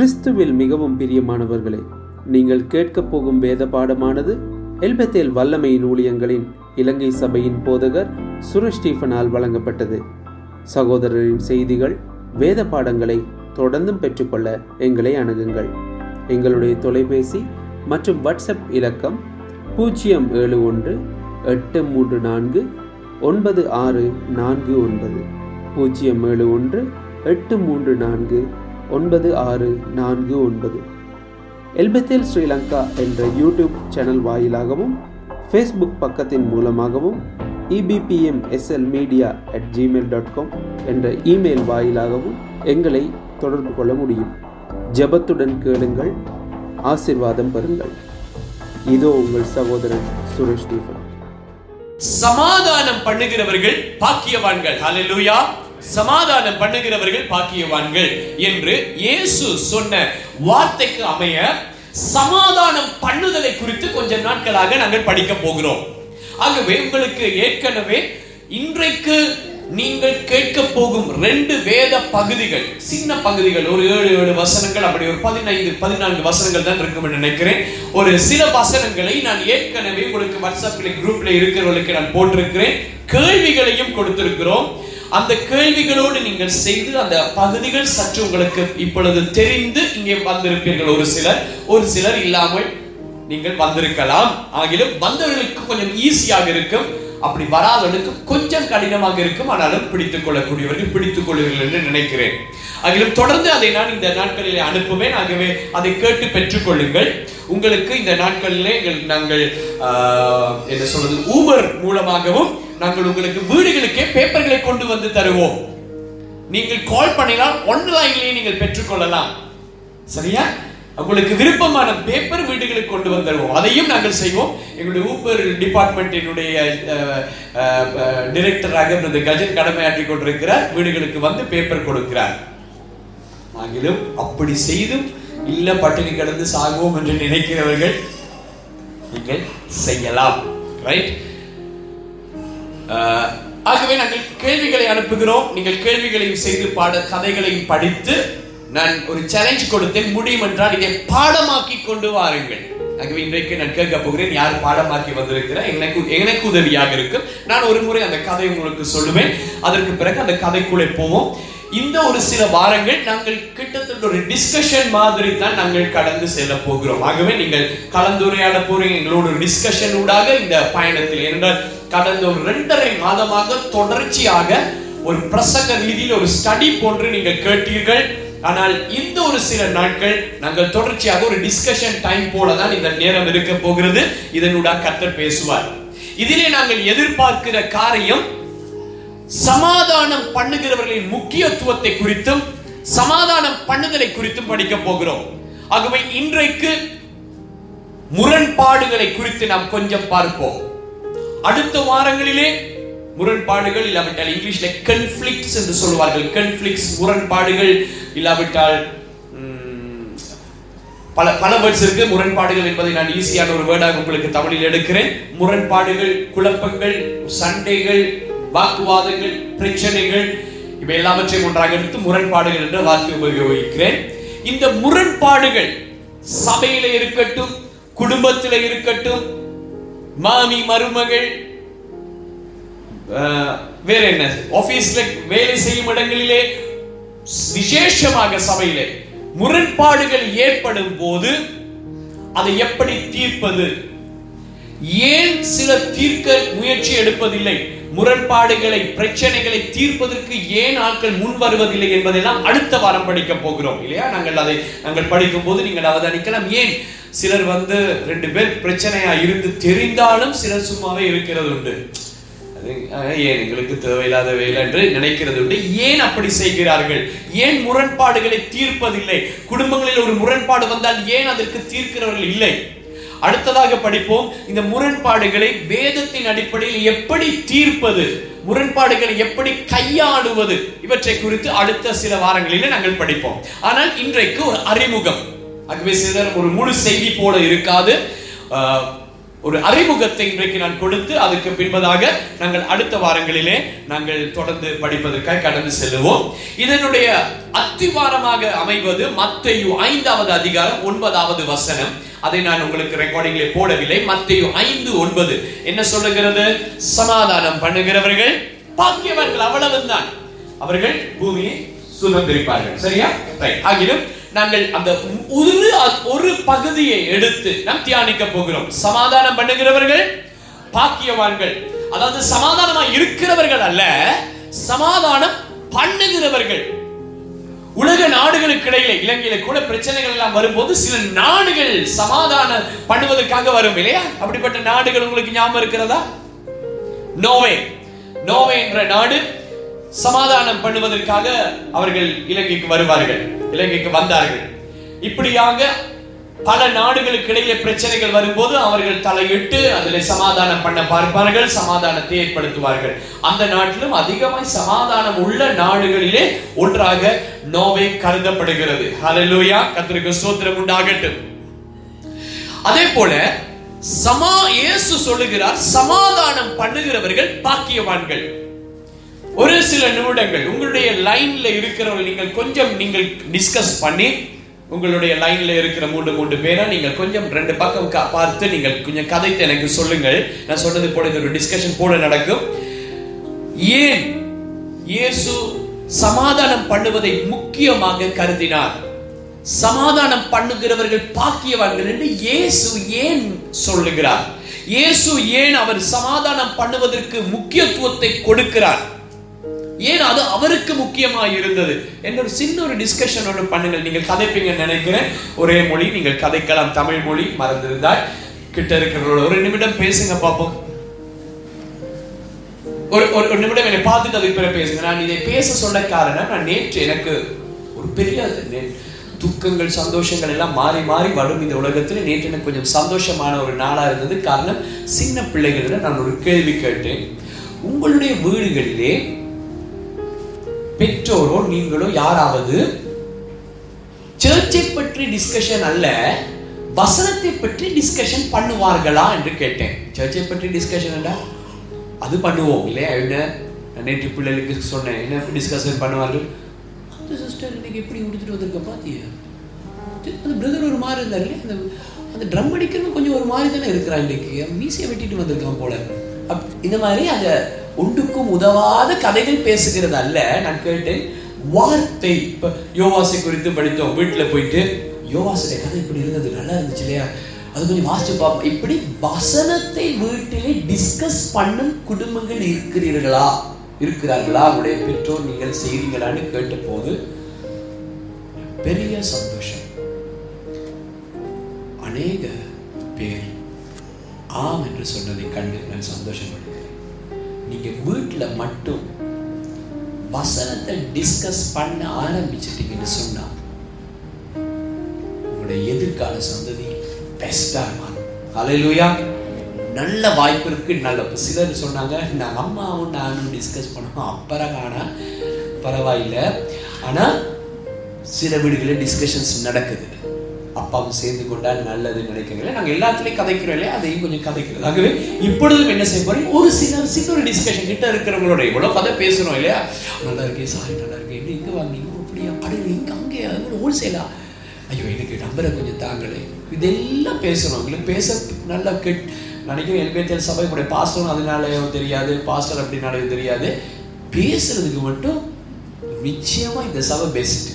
கிறிஸ்துவில் மிகவும் பிரியமானவர்களே நீங்கள் கேட்கப் போகும் வேத பாடமானது எல்பத்தேல் வல்லமையின் ஊழியங்களின் இலங்கை சபையின் போதகர் சுரேஷ் ஸ்டீஃபனால் வழங்கப்பட்டது. சகோதரரின் செய்திகள் வேத பாடங்களை தொடர்ந்தும் பெற்றுக்கொள்ள எங்களை அணுகுங்கள். எங்களுடைய தொலைபேசி மற்றும் வாட்ஸ்அப் இலக்கம் பூஜ்ஜியம் ஏழு ஒன்று எட்டு மூன்று நான்கு ஒன்பது ஆறு நான்கு ஒன்பது. பூஜ்ஜியம் ஏழு ஒன்று எட்டு மூன்று நான்கு ஒன்பது ஆறு நான்கு ஒன்பது. எல்பெத்தேல் ஸ்ரீலங்கா என்ற யூடியூப் சேனல் வாயிலாகவும் ஃபேஸ்புக் பக்கத்தின் மூலமாகவும் E P P M S L media at gmail dot com என்ற இமெயில் வாயிலாகவும் எங்களை தொடர்பு கொள்ள முடியும். ஜெபத்துடன் கேளுங்கள் ஆசிர்வாதம் பெறுங்கள். இதோ உங்கள் சகோதரன் சுரேஷ் தீபன். சமாதானம் பண்ணுகிறவர்கள் பாக்கியவான்கள். ஹalleluya. சமாதானம் பண்ணுகிறவர்கள் பாக்கியவான்கள் என்று இயேசு சொன்ன வார்த்தைக்கு அமைய சமாதானம் பண்ணுதலை குறித்து கொஞ்ச நாட்களாக நாங்கள் படிக்க போகிறோம். ஆகவே உங்களுக்கு ஏற்கனவே இன்றைக்கு நீங்கள் கேட்க போகும் ரெண்டு வேத பகுதிகள் சின்ன பகுதிகள் ஒரு ஏழு ஏழு வசனங்கள் அப்படி ஒரு பதினைந்து பதினான்கு வசனங்கள் தான் இருக்கும் என்று நினைக்கிறேன். ஒரு சில வசனங்களை நான் ஏற்கனவே உங்களுக்கு வாட்ஸ்அப்ல குரூப்ல இருக்கிறவர்களுக்கு நான் போட்டிருக்கிறேன். கேள்விகளையும் கொடுத்திருக்கிறோம். அந்த கேள்விகளோடு நீங்கள் செய்து அந்த பகுதிகள் சற்று உங்களுக்கு இப்பொழுது தெரிந்து இங்கே வந்திருப்பீர்கள். ஒரு சிலர் ஒரு சிலர் இல்லாமல் நீங்கள் வந்திருக்கலாம். ஆகிலும் வந்தவர்களுக்கு கொஞ்சம் ஈஸியாக இருக்கும். அப்படி வராதவர்களுக்கு கொஞ்சம் கடினமாக இருக்கும். ஆனாலும் பிடித்துக் கொள்ளக்கூடியவர்கள் பிடித்துக் கொள்வீர்கள் என்று நினைக்கிறேன். ஆகிலும் தொடர்ந்து அதை நான் இந்த நாட்களிலே அனுப்புவேன். ஆகவே அதை கேட்டு பெற்றுக்கொள்ளுங்கள் உங்களுக்கு இந்த நாட்களிலே எங்கள் நாங்கள் என்ன சொல்றது ஊபர் மூலமாகவும் நாங்கள் உங்களுக்கு வீடுகளுக்கே பேப்பர்களை கொண்டு வந்து தருவோம். நீங்கள் கால் பண்ணினால் ஆன்லைன்லயே நீங்கள் பெற்றுக்கொள்ளலாம். சரியா? உங்களுக்கு விருப்பமான பேப்பர் வீடுகளுக்கு கொண்டு வந்துடுவோம் அதையும் நாங்கள் செய்வோம். எங்களுடைய ஊப்பர் டிபார்ட்மெண்ட்டினுடைய டிரெக்டராக இந்த கஜன் கடமையாற்றி கொண்டிருக்கிறார். வீடுகளுக்கு வந்து பேப்பர் கொடுக்கிறார். ஆகிலும் அப்படி செய்தும் இல்ல பட்டினி கிடந்து சாகுவோம் என்று நினைக்கிறவர்கள் நீங்கள் செய்யலாம். ரைட் ஆகவே நாங்கள் கேள்விகளை அனுப்புகிறோம். நீங்கள் கேள்விகளையும் செய்து பாட கதைகளையும் படித்து நான் ஒரு சேலஞ்ச் கொடுத்தேன். முடியும் என்றால் இதை பாடமாக்கி கொண்டு வாருங்கள். ஆகவே இன்றைக்கு நான் கேட்க போகிறேன் யார் பாடமாக்கி வந்திருக்கிறார்? எனக்கு எனக்கு உதவியாக இருக்கும். நான் ஒரு முறை அந்த கதை உங்களுக்கு சொல்லுவேன். அதற்கு பிறகு அந்த கதைக்குள்ளே போவோம். இந்த ஒரு சில வாரங்கள் நாங்கள் கிட்டத்தட்ட ஒரு டிஸ்கஷன் மாதிரி தான் நாங்கள் கடந்து செல்ல போகிறோம். ஆகவே நீங்கள் கலந்துரையாட போறீங்க. எங்களோட ஒரு டிஸ்கஷன் ஊடாக இந்த பயணத்தில். ஏனென்றால் கடந்த ஒரு ரெண்டரை மாதமாக தொடர்ச்சியாக ஒரு பிரசங்க ரீதியில் ஒரு ஸ்டடி போன்று நீங்கள் கேட்டீர்கள். ஆனால் இந்த ஒரு சில நாட்கள் நாங்கள் தொடர்ச்சியாக ஒரு டிஸ்கஷன் டைம் போல தான் இந்த நேரம் இருக்க போகிறது. இதனூடாக கத்தர் பேசுவார். இதிலே நாங்கள் எதிர்பார்க்கிற காரியம் சமாதானம் பண்ணுகிறவர்களின் முக்கியத்துவத்தை குறித்தும் சமாதானம் பண்ணுதலை குறித்தும் படிக்க போகிறோம். ஆகவே இன்றைக்கு முரண்பாடுகளை குறித்து நாம் கொஞ்சம் பார்ப்போம். அடுத்த வாரங்களிலே முரண்பாடுகள் இல்லாவிட்டால் இங்கிலீஷ்ல கன்ஃபிளிக்ஸ் என்று சொல்வார்கள் கன்ஃபிளிக்ஸ் முரண்பாடுகள் இல்லாவிட்டால் பல பல வேர்ட்ஸ் இருக்கு. முரண்பாடுகள் என்பதை நான் ஈஸியான ஒரு வேர்டாக உங்களுக்கு தமிழில் எடுக்கிறேன். முரண்பாடுகள் குழப்பங்கள் சண்டைகள் வாக்குவாதங்கள் பிரச்சனைகள் இவை எல்லாவற்றையும் ஒன்றாக எடுத்து முரண்பாடுகள் என்ற வார்த்தை உபயோகிக்கிறேன். இந்த முரண்பாடுகள் சபையில இருக்கட்டும் குடும்பத்தில இருக்கட்டும் மாமி மருமகள். வேற என்ன? ஆபீஸ்ல வேலை செய்யும் இடங்களிலே விசேஷமாக சபையிலே முரண்பாடுகள் ஏற்படும் போது அதை எப்படி தீர்ப்பது? ஏன் சில தீர்க்க முயற்சி எடுப்பதில்லை? முரண்பாடுகளை பிரச்சனைகளை தீர்ப்பதற்கு ஏன் ஆட்கள் முன் வருவதில்லை என்பதெல்லாம் அடுத்த வாரம் படிக்க போகிறோம். இல்லையா? நாங்கள் அதை நாங்கள் படிக்கும் போது நீங்கள் அவதானிக்கலாம். ஏன்? சிலர் வந்து ரெண்டு பேர் பிரச்சனையா இருந்து தெரிந்தாலும் சிலர் சும்மாவே இருக்கிறது உண்டு. ஏன் எங்களுக்கு தேவையில்லாத வேலை என்று நினைக்கிறது உண்டு. ஏன் அப்படி செய்கிறார்கள்? ஏன் முரண்பாடுகளை தீர்ப்பதில்லை? குடும்பங்களில் ஒரு முரண்பாடு வந்தால் ஏன் அதற்கு தீர்க்கிறவர்கள் இல்லை? அடுத்ததாக படிப்போம். இந்த முரண்பாடுகளை வேதத்தின் அடிப்படையில் எப்படி தீர்ப்பது? முரண்பாடுகளை எப்படி கையாளுவது? இவற்றை குறித்து அடுத்த சில வாரங்களிலே நாங்கள் படிப்போம். ஆனால் இன்றைக்கு ஒரு அறிமுகம். ஆகவே சிலர் ஒரு முழு செய்தி போல இருக்காது. ஆஹ், ஒரு அறிமுகத்தை இன்றைக்கு நான் கொடுத்து அதுக்கு பின்பதாக நாங்கள் அடுத்த வாரங்களிலே நாங்கள் தொடர்ந்து படிப்பதற்காக கடந்து செல்லுவோம். இதனுடைய அத்திவாரமாக அமைவது மத்தையு ஐந்தாவது அதிகாரம் ஒன்பதாவது வசனம். அதை நான் உங்களுக்கு ரெக்கார்டிங்ல போடவில்லை. மத்தையு ஐந்து ஒன்பது. என்ன சொல்லுகிறது? சமாதானம் பண்ணுகிறவர்கள் பாக்கியவர்கள் அவ்வளவுதான். அவர்கள் பூமியை சுதந்திரிப்பார்கள். சரியா? ரைட் ஆகிலும் நாங்கள் அந்த ஒரு ஒரு பகுதியை எடுத்து நாம் தியானிக்க போகிறோம். சமாதானம் பண்ணுகிறவர்கள் பாக்கியவான்கள். அதாவது சமாதானமா இருக்கிறவர்கள் அல்ல சமாதானம் பண்ணுகிறவர்கள். உலக நாடுகளுக்கு இடையில இலங்கையில கூட பிரச்சனைகள் எல்லாம் வரும்போது சில நாடுகள் சமாதானம் பண்ணுவதற்காக வரும் இல்லையா? அப்படிப்பட்ட நாடுகள் உங்களுக்கு ஞாபகம் இருக்கிறதா? நோவே. நோவே என்ற நாடு சமாதானம் பண்ணுவதற்காக அவர்கள் இலங்கைக்கு வருவார்கள் இலங்கைக்கு வந்தார்கள். இப்படியாக பல நாடுகளுக்கு இடையே பிரச்சனைகள் வரும்போது அவர்கள் தலையிட்டு அதில் சமாதானம் பண்ண பார்ப்பார்கள் சமாதானத்தை ஏற்படுத்துவார்கள். அந்த நாட்டிலும் அதிகமாய் சமாதானம் உள்ள நாடுகளிலே ஒன்றாக நோவே கருதப்படுகிறது. ஹலலூயா கத்திரிக்கு சோத்திரம் உண்டாகட்டும். அதே போல சமா இயேசு சொல்லுகிறார் சமாதானம் பண்ணுகிறவர்கள் பாக்கியவான்கள். ஒரு சில நிமிடங்கள் உங்களுடைய லைன்ல இருக்கிறவங்க நீங்கள் கொஞ்சம் நீங்கள் டிஸ்கஸ் பண்ணி உங்களுடைய லைன்ல இருக்கிற மூன்று மூன்று பேரை நீங்கள் கொஞ்சம் ரெண்டு பக்கம் பார்த்து நீங்கள் கொஞ்சம் கதைத்து எனக்கு சொல்லுங்கள். நான் சொன்னது போல இது ஒரு டிஸ்கஷன் போல நடக்கும். ஏன் இயேசு சமாதானம் பண்ணுவதை முக்கியமாக கருதினார்? சமாதானம் பண்ணுகிறவர்கள் பாக்கியவான்கள் என்று இயேசு ஏன் சொல்லுகிறார்? இயேசு ஏன் அவர் சமாதானம் பண்ணுவதற்கு முக்கியத்துவத்தை கொடுக்கிறார்? ஏன் அது அவருக்கு முக்கியமாக இருந்தது? என்ற ஒரு சின்ன ஒரு டிஸ்கஷன் ஒன்று பண்ணுங்கள். நீங்கள் கதைப்பீங்கன்னு நினைக்கிறேன். ஒரே மொழி நீங்கள் கதைக்கலாம் தமிழ் மொழி மறந்திருந்தால் கிட்ட இருக்கிறவரோட ஒரு நிமிடம் பேசுங்க பார்ப்போம் ஒரு ஒரு நிமிடம் என்னை பார்த்துட்டு அதுக்கு பிறகு பேசுங்க. நான் இதை பேச சொல்ல காரணம் நான் நேற்று எனக்கு ஒரு பெரிய துக்கங்கள் சந்தோஷங்கள் எல்லாம் மாறி மாறி வரும் இந்த உலகத்தில். நேற்று எனக்கு கொஞ்சம் சந்தோஷமான ஒரு நாளாக இருந்தது. காரணம் சின்ன பிள்ளைகளிடம் நான் ஒரு கேள்வி கேட்டேன். உங்களுடைய வீடுகளிலே பெற்றோரோ நீங்களோ யாராவது சர்ச்சை பற்றி டிஸ்கஷன் அல்ல வசனத்தை பற்றி டிஸ்கஷன் பண்ணுவார்களா என்று கேட்டேன். சர்ச்சை பற்றி டிஸ்கஷன் அது பண்ணுவோம் இல்லையா? என்ன? நேற்று பிள்ளைகளுக்கு சொன்னேன் என்ன டிஸ்கஷன் பண்ணுவார்கள்? அந்த சிஸ்டர் இன்னைக்கு எப்படி உடுத்துட்டு வந்திருக்க பாத்தியா? அந்த பிரதர் ஒரு மாதிரி இருந்தார் இல்லையா? அந்த அந்த ட்ரம் அடிக்கிறது கொஞ்சம் ஒரு மாதிரி தானே இருக்கிறான் இன்னைக்கு. மீசையை வெட்டிட்டு வந்திருக்கான் போல. அப் இந்த மாதிரி அந்த ஒன்றுக்கும் உதவாத கதைகள் பேசுகிறது அல்ல. நான் கேட்டேன் வார்த்தை. இப்ப யோவாசை குறித்து படித்தோம். வீட்டுல போயிட்டு யோவாசுடைய கதை இப்படி இருந்தது நல்லா இருந்துச்சு இல்லையா? அது கொஞ்சம் வாசிச்சு பார்ப்போம். இப்படி வசனத்தை வீட்டிலே டிஸ்கஸ் பண்ணும் குடும்பங்கள் இருக்கிறீர்களா? இருக்கிறார்களா? உங்களுடைய பெற்றோர் நீங்கள் செய்கிறீங்களான்னு கேட்ட போது பெரிய சந்தோஷம். அநேக பேர் ஆம் என்று சொன்னதை கண்டு நான் சந்தோஷப்படுகிறேன். நீங்கள் வீட்டில் மட்டும் வசனத்தை டிஸ்கஸ் பண்ண ஆரம்பிச்சிட்டீங்கன்னு சொன்னால் உங்களுடைய எதிர்கால சந்ததி பெஸ்டாக மாறும் ஹalleluya நல்ல வாய்ப்பு இருக்கு நல்ல சிலர் சொன்னாங்க நான் அம்மாவும் நானும் டிஸ்கஸ் பண்ணோம். அப்புறம் ஆனால் பரவாயில்லை. ஆனால் சில வீடுகளில் டிஸ்கஷன்ஸ் நடக்குது. அப்பாவும் சேர்ந்து கொண்டால் நல்லது நினைக்கிறீங்களே? நாங்கள் எல்லாத்துலேயும் கதைக்கிறோம் இல்லையா? அதையும் கொஞ்சம் கதைக்கிறது ஆகவே இப்பொழுதும் என்ன செய்ய போறீங்க? ஒரு சில சின்ன ஒரு டிஸ்கஷன் கிட்ட இருக்கிறவங்களோட இவ்வளவு கதை பேசணும் இல்லையா? நல்லா இருக்கேன் சாரி நல்லா இருக்கேன் என்ன இங்க வாங்கினீங்க அப்படியா? அடே இங்கே அங்கே ஹோல்சேலா ஐயோ எனக்கு நம்பரை கொஞ்சம் தாங்களே இதெல்லாம் பேசணும் உங்களுக்கு பேச நல்லா கெட் நினைக்கிறேன் எல்பிஎல் சபை கூட பாஸ்டரும் அதனாலயோ தெரியாது பாஸ்டர் அப்படின்னாலையோ தெரியாது. பேசுறதுக்கு மட்டும் நிச்சயமாக இந்த சபை பெஸ்ட்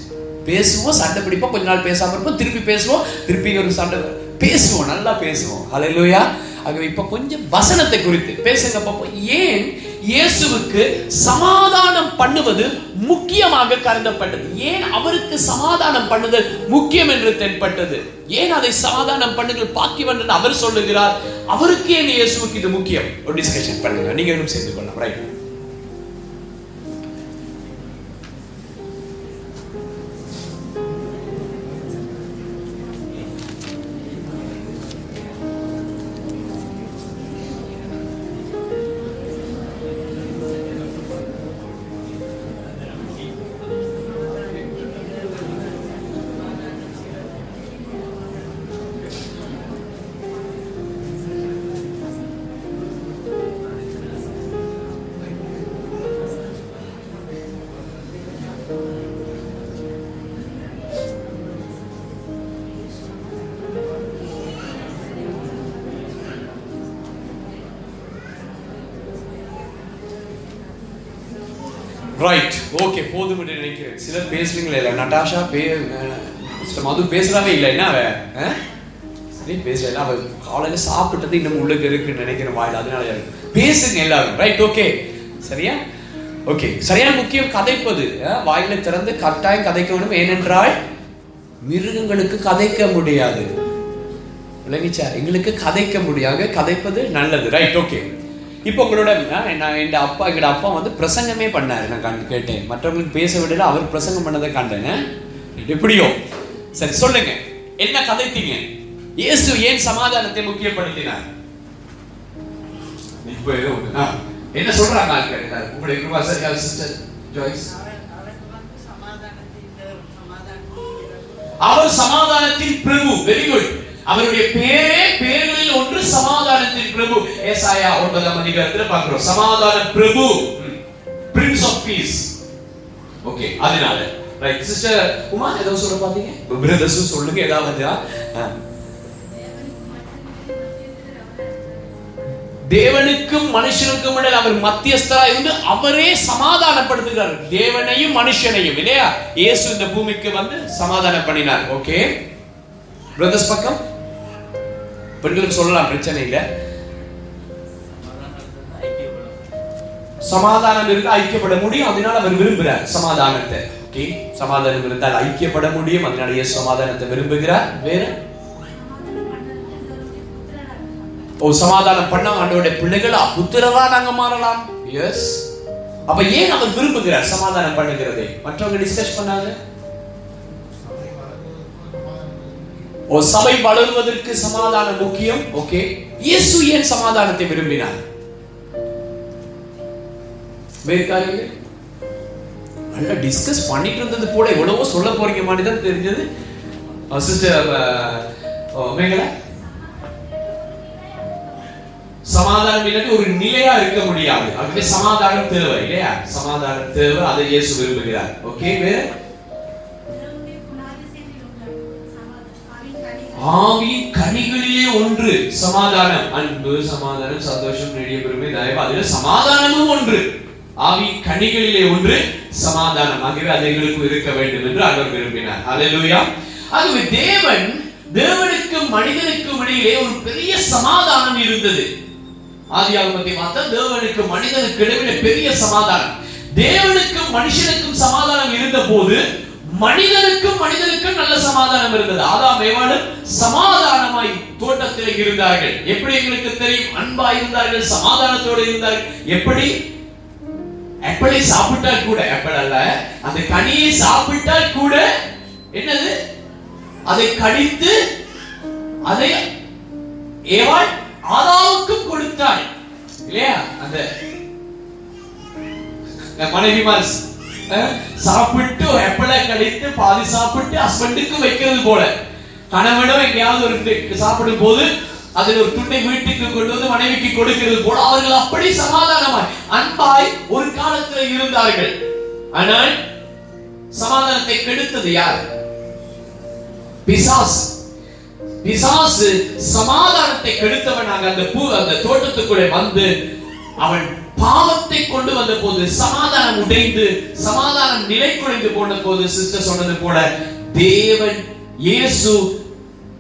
பேசுவோம் சண்டை பிடிப்போம் கொஞ்ச நாள் பேசாம இருப்போம் திருப்பி பேசுவோம் திருப்பி ஒரு சண்டை பேசுவோம் நல்லா பேசுவோம். அலையிலோயா ஆகவே இப்ப கொஞ்சம் வசனத்தை குறித்து பேசுங்க பார்ப்போம் ஏன் இயேசுவுக்கு சமாதானம் பண்ணுவது முக்கியமாக கருதப்பட்டது? ஏன் அவருக்கு சமாதானம் பண்ணுதல் முக்கியம் என்று தென்பட்டது? ஏன் அதை சமாதானம் பண்ணுதல் பாக்கி என்று அவர் சொல்லுகிறார்? அவருக்கு ஏன் இயேசுவுக்கு இது முக்கியம்? ஒரு டிஸ்கஷன் பண்ணுங்க. நீங்க இன்னும் சேர்ந்து கொள்ளலாம். ரைட் ரைட் ஓகே போதும் என்று நினைக்கிறேன். சிலர் பேசுறீங்களே இல்லை? நட்டாஷா பே மது பேசுறாவே இல்லை. என்ன அவ ஆ? சரி பேசல அவ காலையில் சாப்பிட்டது இன்னும் உள்ளுக்கு இருக்குன்னு நினைக்கிறேன் வாயில் அதனால பேசுங்க எல்லாரும். ரைட் ஓகே சரியா? ஓகே சரியான முக்கியம் கதைப்பது. ஆ? வாயில திறந்து கட்டாயம் கதைக்க வேண்டும் ஏனென்றால் மிருகங்களுக்கு கதைக்க முடியாது. விளங்கிச்சா? எங்களுக்கு கதைக்க முடியாது. கதைப்பது நல்லது. ரைட் ஓகே இப்போ உங்களோட நான் எங்க அப்பா எங்களோட அப்பா வந்து பிரசங்கமே பண்ணாரு நான் கண்டு கேட்டேன். மற்றவங்களுக்கு பேச விடல அவர் பிரசங்கம் பண்ணதை கண்டேன். எப்படியோ? சரி சொல்லுங்க. என்ன கதைத்தீங்க? இயேசு ஏன் சமாதானத்தை முக்கியப்படுத்தினார்? இப்போ ஏதோ என்ன சொல்றாங்க ஆட்கள்? உங்களுடைய கிருபா சார் சிஸ்டர் ஜாய்ஸ்? அவர் சமாதானத்தின் பிரபு. வெரி குட் அவருடைய பேரே பேர்களில் ஒன்று சமாதானத்தின் பிரபு. ஏசாயா ஒன்பதாம் அதிகாரத்துல பார்க்கிறோம். சமாதான பிரபு. பிரின்ஸ் ஆஃப் பீஸ் ஓகே அதனால. ரைட் சிஸ்டர் உமா ஏதோ சொல்ல பாத்தீங்க? பிரதர்ஸும் சொல்லுங்க ஏதாவது. தேவனுக்கும் மனுஷனுக்கும் இடையில் அவர் மத்தியஸ்தரா இருந்து அவரே சமாதானப்படுத்துகிறார். தேவனையும் மனுஷனையும் இல்லையா? இயேசு இந்த பூமிக்கு வந்து சமாதானம் பண்ணினார். ஓகே பிரதர்ஸ் பக்கம். பெண்களுக்கு சொல்லலாம் பிரச்சனை இல்ல. சமாதானம் இருந்து ஐக்கியப்பட முடியும். அதனால அவர் விரும்புகிறார் சமாதானத்தை. ஓகே சமாதானம் இருந்தால் ஐக்கியப்பட முடியும். அதனால ஏன் சமாதானத்தை விரும்புகிறார். வேற? ஓ சமாதானம் பண்ண ஆண்டோட பிள்ளைகளா? புத்திரவா நாங்க மாறலாம். எஸ் அப்ப ஏன் அவர் விரும்புகிறார் சமாதானம் பண்ணுகிறதே? மற்றவங்க டிஸ்கஸ் பண்ணாங்க? ஓ சபை வளர்வதற்கு சமாதானம் முக்கியம். ஓகே இயேசு ஏன் சமாதானத்தை விரும்பினார்? நல்லா டிஸ்கஸ் பண்ணிட்டு இருந்தது போல எவ்வளவோ சொல்ல போறீங்க மாதிரி தான் தெரிஞ்சது சிஸ்டர் மேகலா? சமாதானம் இல்லாட்டி ஒரு நிலையா இருக்க முடியாது. அப்படி சமாதானம் தேவை இல்லையா? சமாதானம் தேவை அதை இயேசு விரும்புகிறார். ஓகே வேற? ஆவியின் கனிகளிலே ஒன்று. சமாதானம். அன்பு சமாதானம் சந்தோஷம் நெடிய பெருமை தயவு அதுல சமாதானமும் ஒன்று. ஆவி கனிகளிலே ஒன்று சமாதானம். ஆகவே அதைகளுக்கு இருக்க வேண்டும் என்று அவர் விரும்பினார். அல்லேலூயா ஆகவே தேவன் தேவனுக்கும் மனிதனுக்கும் இடையிலே ஒரு பெரிய சமாதானம் இருந்தது. ஆதியாகமத்தை பார்த்தா தேவனுக்கு மனிதனுக்கு இடையிலே பெரிய சமாதானம். தேவனுக்கும் மனுஷனுக்கும் சமாதானம் இருந்த போது மனிதனுக்கும் மனிதனுக்கும் நல்ல சமாதானம் இருந்தது. ஆதாம் ஏவாளும் சமாதானமாய் தோட்டத்தில் இருந்தார்கள். எப்படி எங்களுக்கு தெரியும்? அன்பா இருந்தார்கள் சமாதானத்தோடு இருந்தார்கள். எப்படி? எப்படி சாப்பிட்டால் கூட ஆப்பிள் அல்ல அந்த கனியை சாப்பிட்டால் கூட என்னது? அதை கடித்து அதை ஏவாள் ஆதாவுக்கும் கொடுத்தாள். இல்லையா? அந்த மனைவிமார் சாப்பிட்டு எப்பளை கழித்து பாதி சாப்பிட்டு ஹஸ்பண்டுக்கு வைக்கிறது போல கணவனோ எங்கேயாவது ஒரு சாப்பிடும் போது அதில் ஒரு துண்டை வீட்டுக்கு கொண்டு வந்து மனைவிக்கு கொடுக்கிறது போல அவர்கள் அப்படி சமாதானமாய் அன்பாய் ஒரு காலத்தில் இருந்தார்கள் ஆனால் சமாதானத்தை கெடுத்தது யார் பிசாஸ் பிசாசு சமாதானத்தை கெடுத்தவனாக அந்த பூ அந்த தோட்டத்துக்குள்ளே வந்து அவன் பாவத்தை கொண்டு வந்த போது சமாதானம் உடைந்து சமாதானம் நிலை குறைந்து போன போது சிஸ்டர் சொன்னது போல தேவன் இயேசு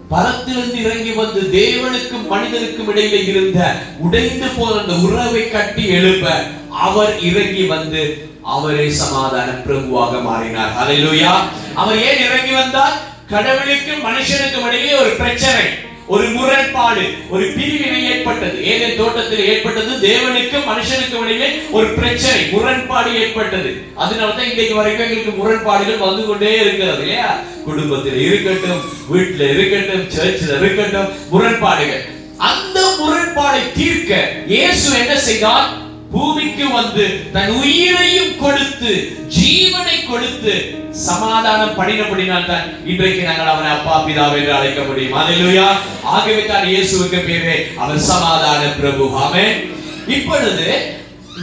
பரத்திலிருந்து இறங்கி வந்து தேவனுக்கும் மனிதனுக்கும் இடையில இருந்த உடைந்து போன அந்த உறவை கட்டி எழுப்ப அவர் இறங்கி வந்து அவரே சமாதான பிரபுவாக மாறினார். ஹalleluya அவர் ஏன் இறங்கி வந்தார்? கடவுளுக்கும் மனுஷனுக்கும் இடையே ஒரு பிரச்சனை. ஒரு முரண்பாடு ஒரு பிரிவினை ஏற்பட்டது. ஏதேன் தோட்டத்தில் ஏற்பட்டது? தேவனுக்கும் மனுஷனுக்கும் இடையே ஒரு பிரச்சனை முரண்பாடு ஏற்பட்டது. அதனாலதான் இன்றைக்கு வரைக்கும் எங்களுக்கு முரண்பாடுகள் வந்து கொண்டே இருக்கிறது இல்லையா? குடும்பத்தில் இருக்கட்டும் வீட்டுல இருக்கட்டும் சர்ச்சில் இருக்கட்டும் முரண்பாடுகள். அந்த முரண்பாடை தீர்க்க இயேசு என்ன செய்தார்? பூமிக்கு வந்து தன் உயிரையும் கொடுத்து ஜீவனை கொடுத்து சமாதானம் பண்ணினபடினால் தான் இன்றைக்கு நாங்கள் அவனை அப்பா பிதா என்று அழைக்க முடியும். அதிலுயா ஆகவே தான் இயேசுவுக்கு பேரே அவர் சமாதான பிரபு. ஆமே இப்பொழுது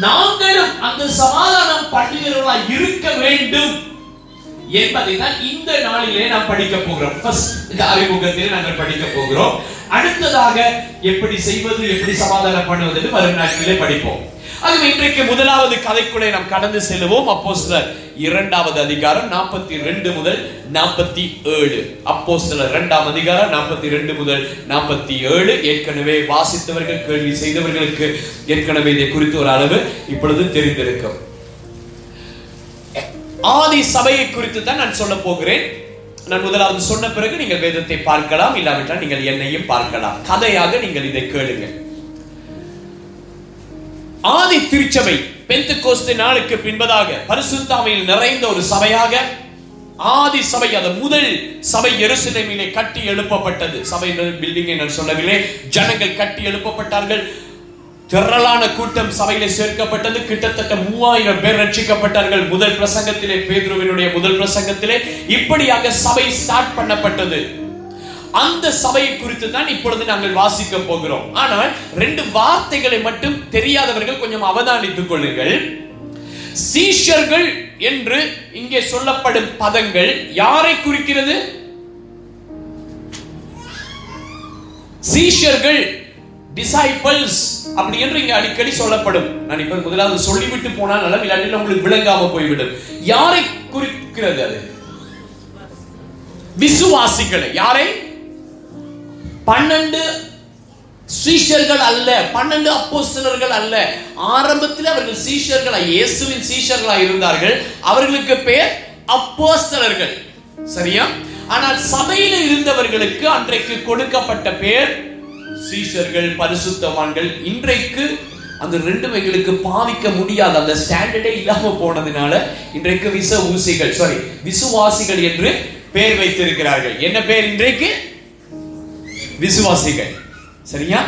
நாங்களும் அந்த சமாதானம் பண்ணுகிறவர்களா இருக்க வேண்டும் என்பதை தான் இந்த நாளிலே நாம் படிக்க போகிறோம். இந்த அறிமுகத்திலே நாங்கள் படிக்க போகிறோம். அடுத்ததாக எப்படி செய்வது எப்படி சமாதானம் பண்ணுவது என்று வரும் நாட்களிலே படிப்போம். ஆகவே இன்றைக்கு முதலாவது கதைக்குள்ளே நாம் கடந்து செல்லுவோம். அப்போ சிலர் இரண்டாவது அதிகாரம் நாற்பத்தி ரெண்டு முதல் நாற்பத்தி ஏழு அப்போ சிலர் இரண்டாம் அதிகாரம் நாற்பத்தி ரெண்டு முதல் நாற்பத்தி ஏழு ஏற்கனவே வாசித்தவர்கள் கேள்வி செய்தவர்களுக்கு ஏற்கனவே இதை குறித்து ஒரு அளவு இப்பொழுது தெரிந்திருக்கும். ஆதி சபையை குறித்து தான் நான் சொல்ல போகிறேன். நான் முதலாவது சொன்ன பிறகு நீங்கள் வேதத்தை பார்க்கலாம் இல்லாவிட்டால் நீங்கள் என்னையும் பார்க்கலாம். கதையாக நீங்கள் இதை கேளுங்கள். ஆதி திருச்சபை பெந்து கோஸ்து நாளுக்கு பின்பதாக பரிசுத்தாமையில் நிறைந்த ஒரு சபையாக ஆதி சபை அந்த முதல் சபை எருசலேமிலே கட்டி எழுப்பப்பட்டது. சபை பில்டிங் நான் சொல்லவில்லை. ஜனங்கள் கட்டி எழுப்பப்பட்டார்கள். திரளான கூட்டம் சபையில சேர்க்கப்பட்டது. கிட்டத்தட்ட மூவாயிரம் பேர் ரட்சிக்கப்பட்டார்கள். முதல் பிரசங்கத்திலே பேதுருவினுடைய முதல் பிரசங்கத்திலே. இப்படியாக சபை ஸ்டார்ட் பண்ணப்பட்டது. அந்த சபையை குறித்து தான் இப்பொழுது நாங்கள் வாசிக்க போகிறோம். ஆனால் ரெண்டு வார்த்தைகளை மட்டும் தெரியாதவர்கள் கொஞ்சம் அவதானித்துக் கொள்ளுங்கள். சீஷர்கள் என்று இங்கே சொல்லப்படும் பதங்கள் யாரை குறிக்கிறது? சீஷர்கள் டிசைபிள்ஸ் அப்படி என்று இங்க அடிக்கடி சொல்லப்படும். நான் இப்ப முதலாவது சொல்லிவிட்டு போனால் நல்ல இல்லாட்டில் உங்களுக்கு விளங்காம போய்விடும். யாரை குறிக்கிறது அது? விசுவாசிகளை. யாரை? பன்னெண்டு சீஷர்கள் அல்ல பன்னெண்டு அப்போஸ்தலர்கள் அல்ல. ஆரம்பத்தில் அவர்கள் சீஷர்களா இயேசுவின் சீஷர்களா இருந்தார்கள். அவர்களுக்கு பேர் அப்போஸ்தலர்கள். சரியா? ஆனால் சபையில் இருந்தவர்களுக்கு அன்றைக்கு கொடுக்கப்பட்ட பெயர் சீஷர்கள் பரிசுத்தவான்கள். இன்றைக்கு அந்த ரெண்டும் எங்களுக்கு பாவிக்க முடியாது அந்த ஸ்டாண்டர்டே இல்லாம போனதுனால இன்றைக்கு விச ஊசிகள் சாரி விசுவாசிகள் என்று பெயர் வைத்திருக்கிறார்கள். என்ன பெயர் இன்றைக்கு? விசுவாசிகள். சரியா?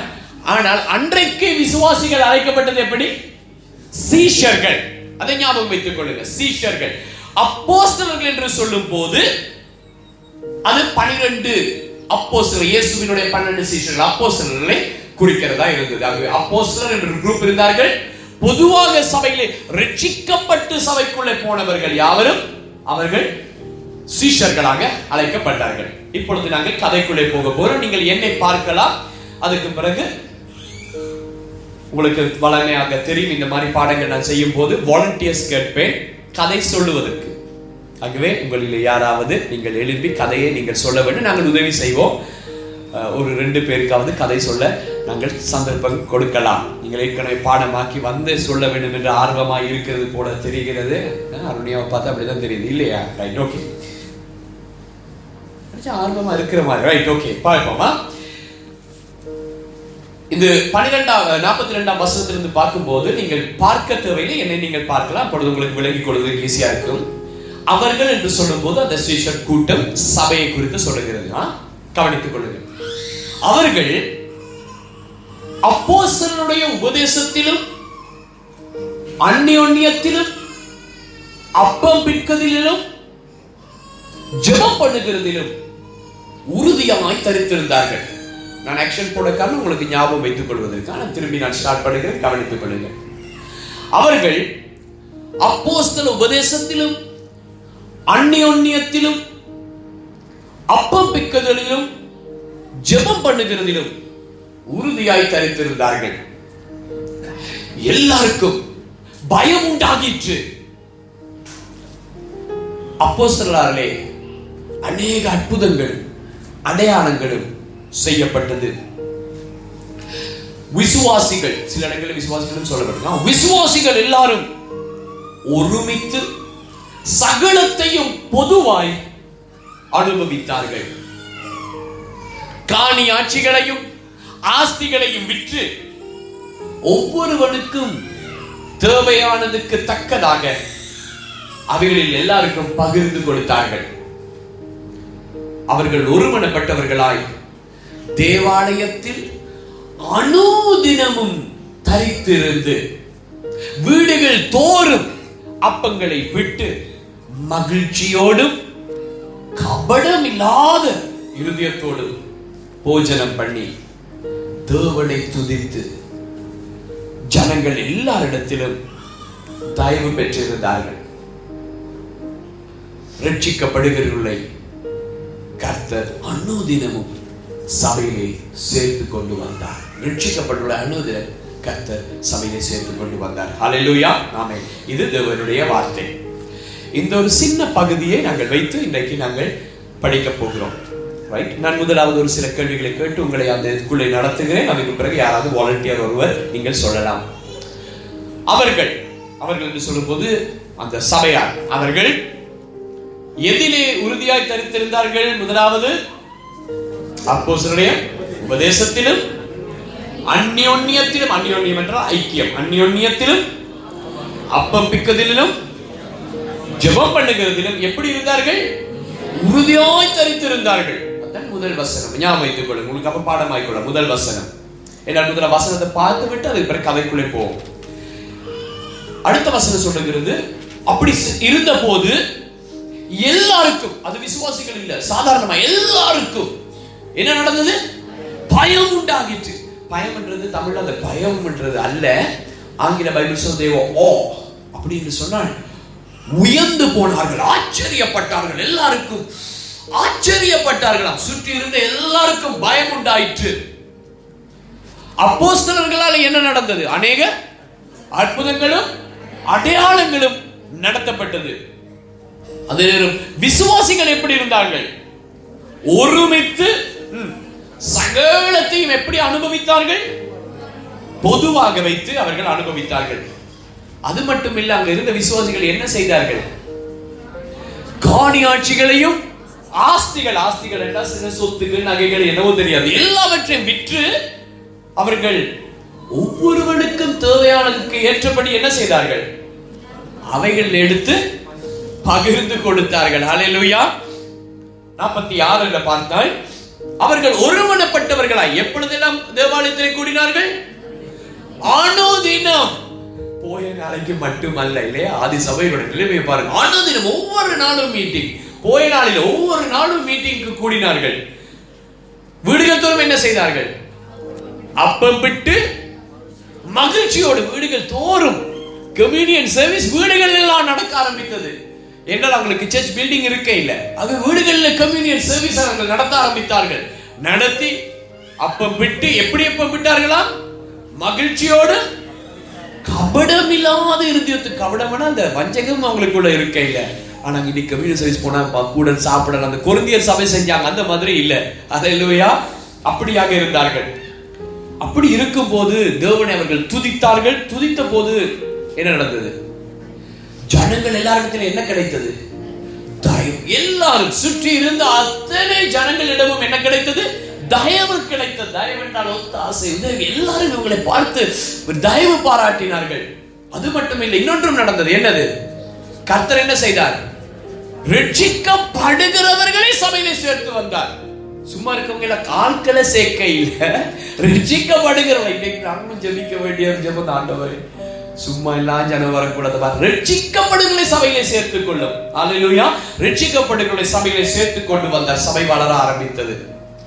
ஆனால் அன்றைக்கு விசுவாசிகள் அழைக்கப்பட்டது எப்படி? சீஷர்கள். அதை ஞாபகம் வைத்துக் கொள்ளுங்க சீஷர்கள். அப்போஸ்தலர்கள் என்று சொல்லும் போது அது பனிரெண்டு அப்போஸ்தலர் இயேசுவினுடைய பன்னெண்டு சீஷர்கள் அப்போஸ்தலர்களை குறிக்கிறதா இருந்தது. ஆகவே அப்போஸ்தலர் என்று குரூப் இருந்தார்கள். பொதுவாக சபையிலே ரட்சிக்கப்பட்டு சபைக்குள்ளே போனவர்கள் யாவரும்? அவர்கள் சீஷர்களாக அழைக்கப்பட்டார்கள். இப்பொழுது நாங்கள் கதைக்குள்ளே போக போறோம். நீங்கள் என்னை பார்க்கலாம். அதுக்கு பிறகு உங்களுக்கு வளமையாக தெரியும் இந்த மாதிரி பாடங்கள் நான் செய்யும் போது வாலண்டியர்ஸ் கேட்பேன். கதை சொல்லுவதற்கு. ஆகவே உங்களில் யாராவது நீங்கள் எழுப்பி கதையை நீங்கள் சொல்ல வேண்டும். நாங்கள் உதவி செய்வோம். ஒரு ரெண்டு பேருக்காவது கதை சொல்ல நாங்கள் சந்தர்ப்பம் கொடுக்கலாம். நீங்கள் ஏற்கனவே பாடமாக்கி வந்து சொல்ல வேண்டும் என்று ஆர்வமாக இருக்கிறது போல தெரிகிறது. அருணியாவை பார்த்தா அப்படிதான் தெரியுது. இல்லையா? ரைட் ஓகே கொஞ்சம் ஆர்வமா இருக்கிற மாதிரி. ரைட் ஓகே பார்ப்போமா இந்த பன்னிரெண்டாம் நாற்பத்தி ரெண்டாம் வசனத்திலிருந்து பார்க்கும்போது நீங்கள் பார்க்க தேவையில்லை என்னை நீங்கள் பார்க்கலாம். அப்பொழுது உங்களுக்கு விலகிக் கொள்வதற்கு ஈஸியா இருக்கும். அவர்கள் என்று சொல்லும்போது அந்த சீஷர் கூட்டம் சபையை குறித்து சொல்லுகிறது கவனித்துக் கொள்ளுங்கள். அவர்கள் அப்போசனுடைய உபதேசத்திலும் அந்நியோன்யத்திலும் அப்பம் பிற்கதிலும் ஜெபம் பண்ணுகிறதிலும் உறுதியமாய் தரித்திருந்தார்கள். நான் ஆக்ஷன் போட காரணம் உங்களுக்கு ஞாபகம் வைத்துக் கொள்வதற்கான திரும்பி நான் ஸ்டார்ட் பண்ணுகிறேன். கவனித்துக் கொள்ளுங்கள். அவர்கள் அப்போஸ்தல உபதேசத்திலும் அந்நியோன்னியத்திலும் அப்பம் பிக்கதிலும் ஜெபம் பண்ணுகிறதிலும் உறுதியாய் தரித்திருந்தார்கள். எல்லாருக்கும் பயம் உண்டாகிற்று. அப்போஸ்தலர்களே அநேக அற்புதங்கள் அடையாளங்களும் செய்யப்பட்டது. விசுவாசிகள் சில இடங்களில் விசுவாசிகளும் சொல்லப்பட்டிருக்காங்க. விசுவாசிகள் எல்லாரும் ஒருமித்து சகலத்தையும் பொதுவாய் அனுபவித்தார்கள். காணி ஆட்சிகளையும் ஆஸ்திகளையும் விற்று ஒவ்வொருவனுக்கும் தேவையானதுக்கு தக்கதாக அவைகளில் எல்லாருக்கும் பகிர்ந்து கொடுத்தார்கள். அவர்கள் ஒருமனப்பட்டவர்களாய் தேவாலயத்தில் அனுதினமும் தரித்திருந்து வீடுகள் தோறும் அப்பங்களை விட்டு மகிழ்ச்சியோடும் கபடம் இல்லாத இருதயத்தோடும் போஜனம் பண்ணி தேவனை துதித்து ஜனங்கள் எல்லாரிடத்திலும் தயவு பெற்றிருந்தார்கள். ரட்சிக்கப்படுகிறவர்களை கர்த்தர் அனுதினமும் சபையிலே சேர்த்து கொண்டு வந்தார். ரட்சிக்கப்பட்டுள்ள அனுதினம் கர்த்தர் சபையை சேர்த்து கொண்டு வந்தார். அலையிலூயா நாமே இது தேவனுடைய வார்த்தை. இந்த ஒரு சின்ன பகுதியை நாங்கள் வைத்து இன்றைக்கு நாங்கள் படிக்க போகிறோம். ரைட் நான் முதலாவது ஒரு சில கேள்விகளை கேட்டு உங்களை அந்த இதுக்குள்ளே நடத்துகிறேன். அதுக்கு பிறகு யாராவது வாலண்டியர் ஒருவர் நீங்கள் சொல்லலாம். அவர்கள் அவர்கள் என்று சொல்லும்போது அந்த சபையார் அவர்கள் எதிலே உறுதியாய் தரித்திருந்தார்கள் முதலாவது அப்போஸ்தலருடைய உபதேசத்திலும் அந்யோன்யத்திலும் அந்யோன்யம் என்றால் ஐக்கியம் அந்யோன்யத்திலும் அப்பம் பிக்கதிலும் ஜெபம் பண்ணுகிறதிலும் எப்படி இருந்தார்கள்? உறுதியாய் தரித்திருந்தார்கள். அதான் முதல் வசனம். ஞாபகம் வைத்துக் கொள்ளும் உங்களுக்கு அப்ப பாடமாய் கொள்ள முதல் வசனம். என்னால் முதல் வசனத்தை பார்த்து விட்டு அதுக்கு பிறகு கதைக்குள்ளே போவோம். அடுத்த வசனம் சொல்லுகிறது அப்படி இருந்த போது எல்லாருக்கும் அது விசுவாசிகள் இல்ல சாதாரணமா எல்லாருக்கும். என்ன நடந்தது? பயம் உண்டாகிற்று. பயம்ன்றது தமிழ்ல அந்த பயம்ன்றது அல்ல. ஆங்கில பைபிள் சொல்லுதேவோ ஓ அப்படின்னு சொன்னால் உயர்ந்து போனார்கள் ஆச்சரியப்பட்டார்கள் எல்லாருக்கும். ஆச்சரியப்பட்டார்களாம். சுற்றி இருந்த எல்லாருக்கும் பயம் உண்டாயிற்று. அப்போஸ்தலர்களால் என்ன நடந்தது? அநேக அற்புதங்களும் அடையாளங்களும் நடத்தப்பட்டது. அதே நேரம் விசுவாசிகள் எப்படி இருந்தார்கள்? ஒருமித்து சகலத்தையும் எப்படி அனுபவித்தார்கள்? பொதுவாக வைத்து அவர்கள் அனுபவித்தார்கள். அது மட்டும் இல்ல அங்க இருந்த விசுவாசிகள் என்ன செய்தார்கள்? காணியாட்சிகளையும் ஆஸ்திகள் ஆஸ்திகள் என்றால் சில சொத்துகள் நகைகள் என்னவோ தெரியாது. எல்லாவற்றையும் விற்று அவர்கள் ஒவ்வொருவனுக்கும் தேவையானதுக்கு ஏற்றபடி என்ன செய்தார்கள்? அவைகள் எடுத்து பகிர்ந்து கொடுத்தார்கள். அலையலுயா நாற்பத்தி ஆறுல பார்த்தால் அவர்கள் ஒருமனப்பட்டவர்களாய் எப்பொழுதெல்லாம் தேவாலயத்தில் கூடினார்கள்? ஆனோ தினம். போய நாளைக்கு மட்டுமல்ல இல்லையா? ஆதி சபையோட நிலைமையை பாருங்க. தினம் ஒவ்வொரு நாளும் மீட்டிங் போய நாளில் ஒவ்வொரு நாளும் மீட்டிங்க்கு கூடினார்கள். வீடுகள் தோறும் என்ன செய்தார்கள்? அப்பம் விட்டு மகிழ்ச்சியோடு வீடுகள் தோறும் கம்யூனியன் சர்வீஸ் வீடுகள் எல்லாம் நடக்க ஆரம்பித்தது. என்றால் அவங்களுக்கு சர்ச் பில்டிங் இருக்க இல்ல. அது வீடுகளில் கம்யூனியன் சர்வீஸ் அவர்கள் நடத்த ஆரம்பித்தார்கள். நடத்தி அப்ப விட்டு எப்படி எப்ப விட்டார்களாம் மகிழ்ச்சியோடு கபடம் இல்லாத இருதயத்து கபடம்னா அந்த வஞ்சகம் அவங்களுக்குள்ள இருக்க இல்ல. ஆனா இன்னைக்கு கம்யூனியன் சர்வீஸ் போனா ப- கூட சாப்பிடலாம் அந்த கொரிந்தியர் சபை செஞ்சாங்க. அந்த மாதிரி இல்ல. அல்லேலூயா அப்படியாக இருந்தார்கள். அப்படி இருக்கும் போது தேவனை அவர்கள் துதித்தார்கள். துதித்த போது என்ன நடந்தது? ஜனங்கள் எல்லாரிடத்திலும் என்ன கிடைத்தது? தயவு. எல்லாரும் சுற்றி இருந்த அத்தனை ஜனங்களிடமும் என்ன கிடைத்தது? தயவு கிடைத்த தயவு என்றால் ஒத்தாசை உதவி எல்லாரும் இவங்களை பார்த்து ஒரு தயவு பாராட்டினார்கள். அது மட்டும் இல்லை இன்னொன்றும் நடந்தது. என்னது? கர்த்தர் என்ன செய்தார்? ரட்சிக்கப்படுகிறவர்களை சபையில சேர்த்து வந்தார். சும்மா இருக்கவங்க எல்லாம் கால்களை சேர்க்க இல்லை ரட்சிக்கப்படுகிறவங்க இன்னைக்கு நாங்களும் ஜெபிக்க வேண்டிய ஜெபம் ஆண்டவரே. சும்மா எல்லாம் ஜனம் வரக்கூடாது. ரட்சிக்கப்படுகளை சபையிலே சேர்த்துக் கொள்ளும் அலையிலுயா ரட்சிக்கப்படுகளை சபையிலே சேர்த்துக் கொண்டு வந்த சபை வளர ஆரம்பித்தது.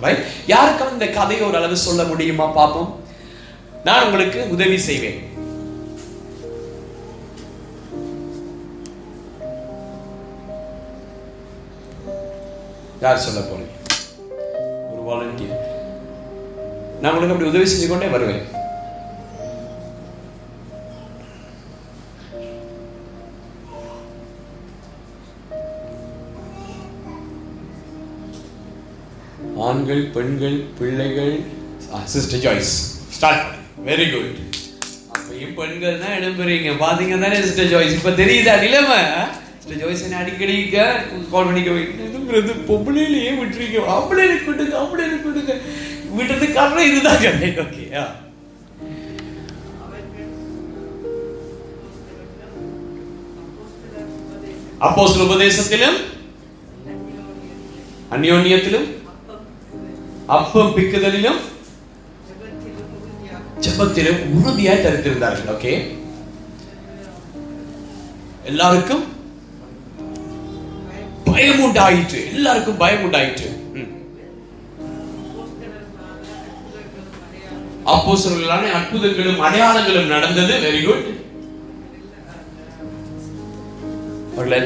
ரைட் யாருக்கும் இந்த கதையை ஒரு அளவு சொல்ல முடியுமா? பாப்போம் நான் உங்களுக்கு உதவி செய்வேன். யார் சொல்ல போறீங்க? ஒரு வாலண்டியர் நான் உங்களுக்கு அப்படி உதவி செஞ்சு கொண்டே வருவேன். ஆண்கள் பெண்கள் பிள்ளைகள். Sister Joyce start very good அப்பயும் பெண்கள் தான் இடம்பெறீங்க. பாத்தீங்க தானே சிஸ்டர் ஜாய்ஸ் இப்ப தெரியுதா நிலைமை சிஸ்டர் ஜாய்ஸ் என்ன அடிக்கடி கால் பண்ணிக்க வைக்கிறது பொம்பளையிலேயே விட்டுறீங்க ஆம்பளைக்கு விடுங்க ஆம்பளைக்கு விடுங்க விடுறது காரணம் இதுதான் கதை. ஓகே அப்போ உபதேசத்திலும் அந்யோன்யத்திலும் அப்பம் பிக்குதலிலும் ஜெபத்திலும் உறுதியாய் தரித்திருந்தார்கள். ஓகே எல்லாருக்கும் பயம் உண்டாயிற்று எல்லாருக்கும் பயம் உண்டாயிற்று அப்போ அப்போஸ்தலர்களான அற்புதங்களும் அடையாளங்களும் நடந்தது. வெரி குட்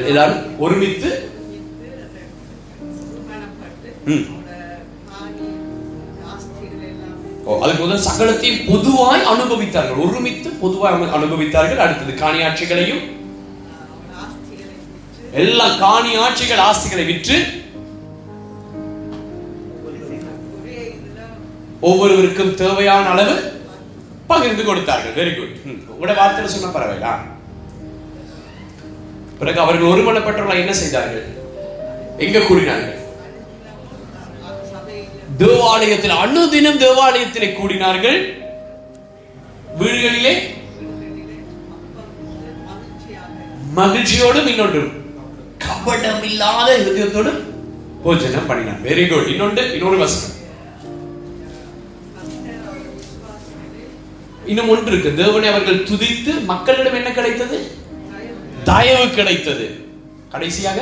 எல்லாரும் ஒருமித்து ம். அதுக்கு முதல் சகலத்தையும் பொதுவாய் அனுபவித்தார்கள். ஒருமித்து பொதுவாய் அனுபவித்தார்கள். அடுத்தது காணியாட்சிகளையும் எல்லா காணி ஆட்சிகள் ஆஸ்திகளை விற்று ஒவ்வொருவருக்கும் தேவையான அளவு பகிர்ந்து கொடுத்தார்கள். வெரி குட் உங்களோட வார்த்தையில சொன்ன பரவாயில்ல. பிறகு அவர்கள் ஒருமனப்பட்டவர்கள் என்ன செய்தார்கள்? எங்க கூறினார்கள்? தேவாலயத்தில் அனுதினம் தேவாலயத்திலே கூடினார்கள். வீடுகளிலே மகிழ்ச்சியோடும் இன்னொன்று கபடம் இல்லாத இதயத்தோடும் போஜனம் பண்ணினார். வெரி குட் இன்னொன்று இன்னொரு வசனம். இன்னும் ஒன்று இருக்கு. தேவனை அவர்கள் துதித்து மக்களிடம் என்ன கிடைத்தது? தயவு கிடைத்தது. கடைசியாக?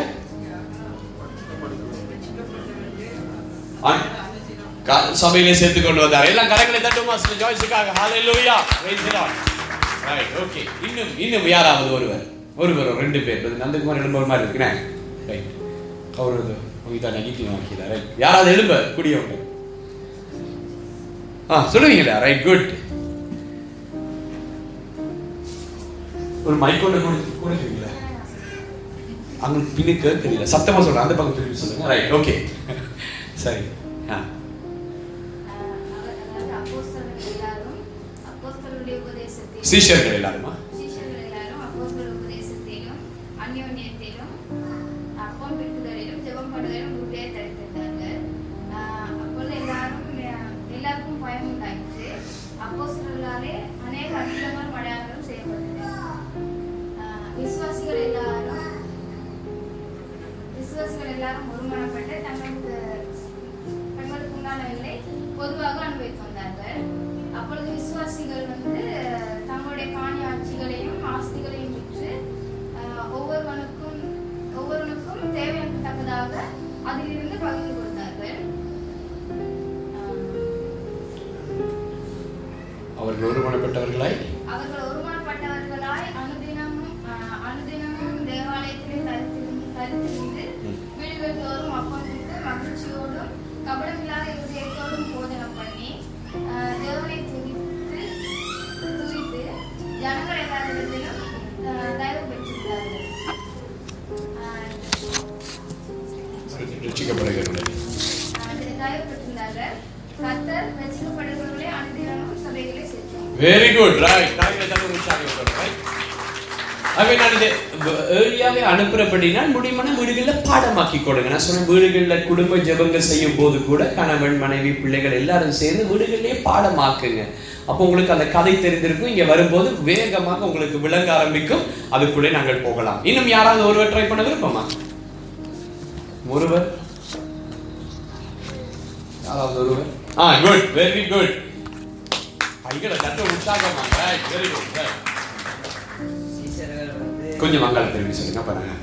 சபையிலே சேர்த்து கொண்டு வந்தார். எல்லாம் கரங்களை தட்டுமா ஜாய்ஸுக்காக ஹalleluya praise the lord. Right okay இன்னும் இன்னும் யாராவது ஒருவர் ஒருவர் ரெண்டு பேர். அது நந்தகுமார் எழும்ப மாதிரி இருக்கிறேன் ரைட் கௌரவது உங்ககிட்ட நெகட்டிவ் ஆக்கில ரைட் யாராவது எழும்ப கூடியவங்க ஆ சொல்லுவீங்களா? ரைட் குட் ஒரு மைக் கொண்டு கொடுக்குறீங்களா? அங்க பின்னுக்கு தெரியல. சத்தமா சொல்றேன். அந்த பக்கம் திருப்பி சொல்லுங்க. ரைட் ஓகே சரி ஆ. உபதேசத்தையும் சீஷர்கள் எல்லாருமா சீஷர்கள் நான் சொன்ன வீடுகளில் குடும்ப ஜெபங்கள் செய்யும் போது கூட கணவன் மனைவி பிள்ளைகள் எல்லாரும் சேர்ந்து வீடுகளிலே பாடமாக்குங்க. அப்போ உங்களுக்கு அந்த கதை தெரிந்திருக்கும். இங்க வரும்போது வேகமாக உங்களுக்கு விளங்க ஆரம்பிக்கும். அதுக்குள்ளே நாங்கள் போகலாம். இன்னும் யாராவது ஒருவர் ட்ரை பண்ண விருப்பமா? ஒருவர்? யாராவது ஒருவர்? ஆ குட் வெரி குட் கைகளை தட்ட உற்சாகமா. வெரி குட் கொஞ்சம் மங்கள திரும்பி சொல்லுங்க பாருங்க.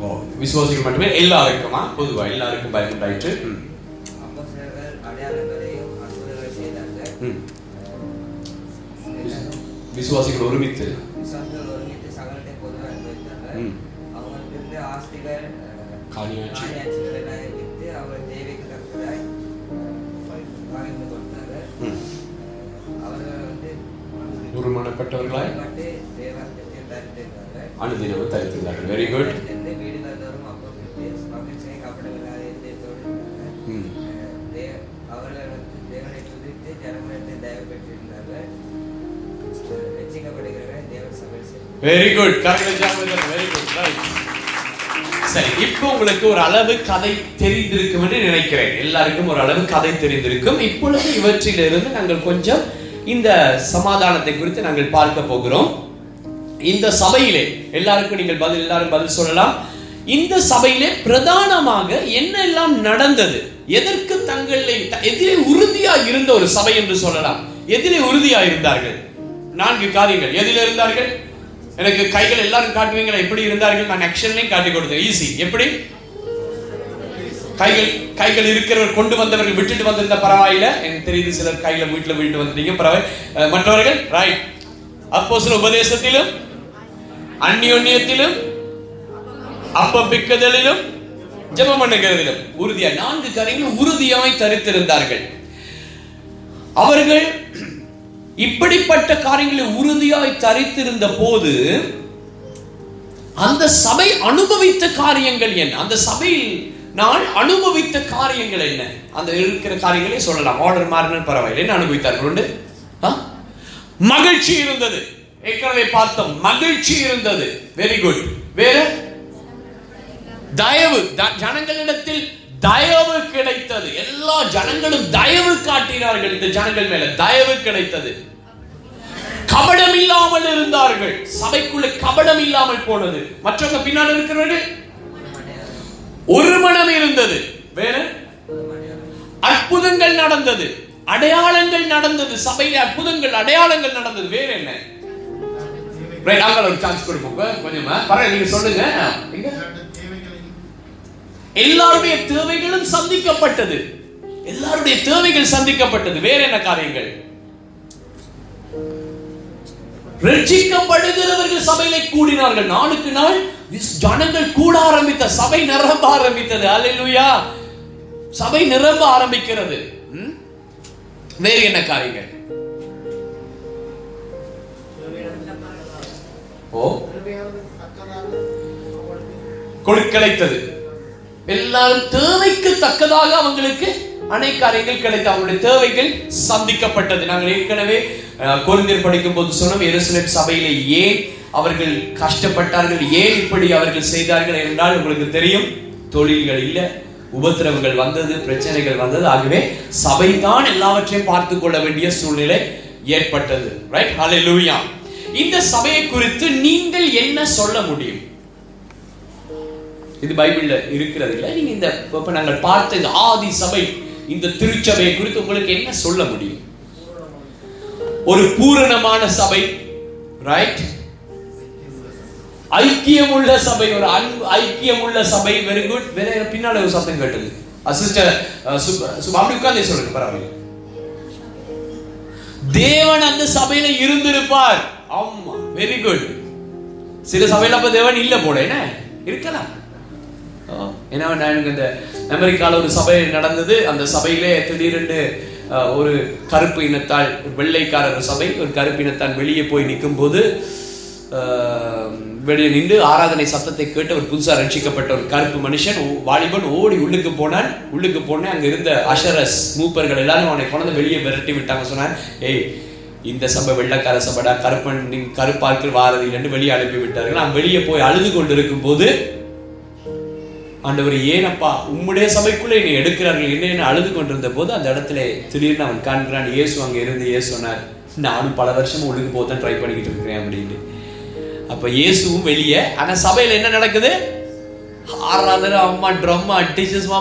ஓ விசுவாசிகள் மட்டுமே எல்லாருக்குமா? பொதுவா எல்லாருக்கும் பயம் உண்டாயிற்று ம் அப்போஸ்தலர்கள் அடையாளங்களையும் அற்புதங்களை செய்தார்கள் ம். எல்லாரும் விசுவாசிகள் ஒருமித்து. விற்று அவர் தேவைக்கு தக்கதாய் பகிர்ந்து கொடுத்தார்கள் ம். அவர்கள் வந்து ஒருமனப்பட்டவர்களாய் அனுதினமும் தரித்திருந்தார்கள். Very good very good very good right சரி இப்போ உங்களுக்கு ஒரு அளவு கதை தெரிந்திருக்கும் என்று நினைக்கிறேன். எல்லாருக்கும் ஒரு அளவு கதை தெரிந்திருக்கும். இப்பொழுது இவற்றிலிருந்து நாங்கள் கொஞ்சம் இந்த சமாதானத்தை குறித்து நாங்கள் பார்க்க போகிறோம். இந்த சபையிலே எல்லாருக்கும் நீங்கள் பதில் எல்லாரும் பதில் சொல்லலாம். இந்த சபையிலே பிரதானமாக என்னெல்லாம் நடந்தது? எதற்கு தங்களை எதிரே உறுதியா இருந்த ஒரு சபை என்று சொல்லலாம். எதிரே உறுதியா இருந்தார்கள்? நான்கு காரியங்கள். எதில் இருந்தார்கள்? எனக்கு கைகள் எல்லாரும் காட்டுவீங்களா? எப்படி இருந்தார்கள்? நான் ஆக்ஷன்லையும் காட்டி கொடுத்தேன். ஈஸி எப்படி? கைகள் கைகள் இருக்கிறவர் கொண்டு வந்தவர்கள் விட்டுட்டு வந்திருந்த பரவாயில்ல. எனக்கு தெரியுது சிலர் கைகளை வீட்டுல விட்டு வந்துட்டீங்க. பரவாயில்ல. மற்றவர்கள் ரைட் அப்போ சில உபதேசத்திலும் அந்நியோன்யத்திலும் அப்பப்பிக்குதலிலும் ஜெபம் பண்ணுகிறதிலும். உறுதியா நான்கு காரியங்களும் உறுதியாய் தரித்திருந்தார்கள். அவர்கள் இப்படிப்பட்ட காரியங்களை மிகுதியாய் தரித்திருந்த போது அந்த சபை அனுபவித்த காரியங்கள் என்ன? அந்த சபையில் நான் அனுபவித்த காரியங்கள் என்ன? அந்த இருக்கிற காரியங்களே சொல்லலாம். ஆர்டர் மாறினால் பரவாயில்லை. என்ன அனுபவித்தார்கள் உண்டு? மகிழ்ச்சி இருந்தது. ஏற்கனவே பார்த்தோம். மகிழ்ச்சி இருந்தது. வெரி குட் வேற? தயவு. ஜனங்களிடத்தில் தயவு கிடைத்தது. எல்லா ஜனங்களும் தயவு காட்டினார்கள். இந்த ஜனங்கள் மேல தயவு கிடைத்தது. கபடம் இல்லாமல் இருந்தார்கள். சபைக்குள்ள கபடம் இல்லாமல் போனது. மற்றவங்க பின்னால் இருக்கிறவர்கள்? ஒரு மனம் இருந்தது. வேற? அற்புதங்கள் நடந்தது. அடையாளங்கள் நடந்தது. சபையில அற்புதங்கள் அடையாளங்கள் நடந்தது. வேற என்ன? நாங்கள் ஒரு சான்ஸ் கொடுப்போம். கொஞ்சமா பரவாயில்ல நீங்க சொல்லுங்க. எல்லாருடைய தேவைகளும் சந்திக்கப்பட்டது. எல்லாருடைய தேவைகள் சந்திக்கப்பட்டது. வேற என்ன காரியங்கள்? ரட்சிக்கப்படுகிறவர்கள் சபையிலே கூடினார்கள். நாளுக்கு நாள் ஜனங்கள் கூட ஆரம்பித்த சபை நிரம்ப ஆரம்பித்தது. அல்லேலூயா சபை நிரம்ப ஆரம்பிக்கிறது. வேறு என்ன காரியங்கள்? ஓ? கொடுக்கலைத்தது. எல்லாரும் தேவைக்கு தக்கதாக அவங்களுக்கு அனைத்து காரியங்கள் அவருடைய அவங்களுடைய தேவைகள் சந்திக்கப்பட்டது. நாங்கள் ஏற்கனவே குழந்தையர் படிக்கும் போது சொன்னோம் எருசலேம் சபையிலே ஏன் அவர்கள் கஷ்டப்பட்டார்கள் ஏன் இப்படி அவர்கள் செய்தார்கள் என்றால் உங்களுக்கு தெரியும் தொழில்கள் இல்லை உபத்திரவங்கள் வந்தது பிரச்சனைகள் வந்தது. ஆகவே சபை தான் எல்லாவற்றையும் பார்த்து கொள்ள வேண்டிய சூழ்நிலை ஏற்பட்டது. ரைட் ஹalleluya இந்த சபையை குறித்து நீங்கள் என்ன சொல்ல முடியும்? இது பைபிள்ல இருக்கிறது இல்லை. நீங்க இந்த இப்ப நாங்கள் பார்த்த ஆதி சபை. இந்த திருச்சபையை குறித்து உங்களுக்கு என்ன சொல்ல முடியும்? ஒரு பூரணமான சபை ரைட் ஐக்கியம் உள்ள சபை ஒரு அன்பு ஐக்கியம் உள்ள சபை வெரி குட் வேற பின்னால ஒரு சத்தம் கேட்டது. சிஸ்டர் அப்படி உட்கார்ந்து சொல்லுங்க பரவாயில்ல. தேவன் அந்த சபையில இருந்திருப்பார். ஆமா வெரி குட் சில சபையில அப்ப தேவன் இல்ல போல என்ன? இருக்கலாம். ஏன்னா நான் எனக்கு இந்த அமெரிக்காவில் ஒரு சபை நடந்தது. அந்த சபையிலே திடீரென்று ஒரு கருப்பு இனத்தால் வெள்ளைக்காரர் சபை ஒரு கருப்பு இனத்தால் வெளியே போய் நிற்கும் போது வெளியே நின்று ஆராதனை சத்தத்தை கேட்டு ஒரு புதுசாக ரட்சிக்கப்பட்ட ஒரு கருப்பு மனுஷன் வாலிபன் ஓடி உள்ளுக்கு போனான். உள்ளுக்கு போனேன் அங்க இருந்த அஷரஸ் மூப்பர்கள் எல்லாரும் அவனை கொண்டு வெளியே விரட்டி விட்டாங்க. சொன்னான் ஏய் இந்த சபை வெள்ளக்கார சபைடா. கருப்பன் நீ கருப்பாக்கள் வாரதில்லைன்னு வெளியே அனுப்பி விட்டார்கள். நான் வெளியே போய் அழுது கொண்டிருக்கும் போது ஆண்டவர் ஏனப்பா உம்முடைய சபைக்குள்ளே என்னை எடுக்கிறார்கள் என்ன என்ன அழுது கொண்டிருந்த போது அந்த இடத்துல திடீர்னு அவன் காண்கிறான் இயேசு அங்கே இருந்து இயேசு சொன்னார் நானும் பல வருஷம் ஒழுங்கு போக தான் ட்ரை பண்ணிக்கிட்டு இருக்கிறேன் அப்படின்னு அப்ப இயேசுவும் வெளியே ஆனா சபையில என்ன நடக்குது? ஆராதனை அம்மா ட்ரம் அட்டிச்சஸ்மா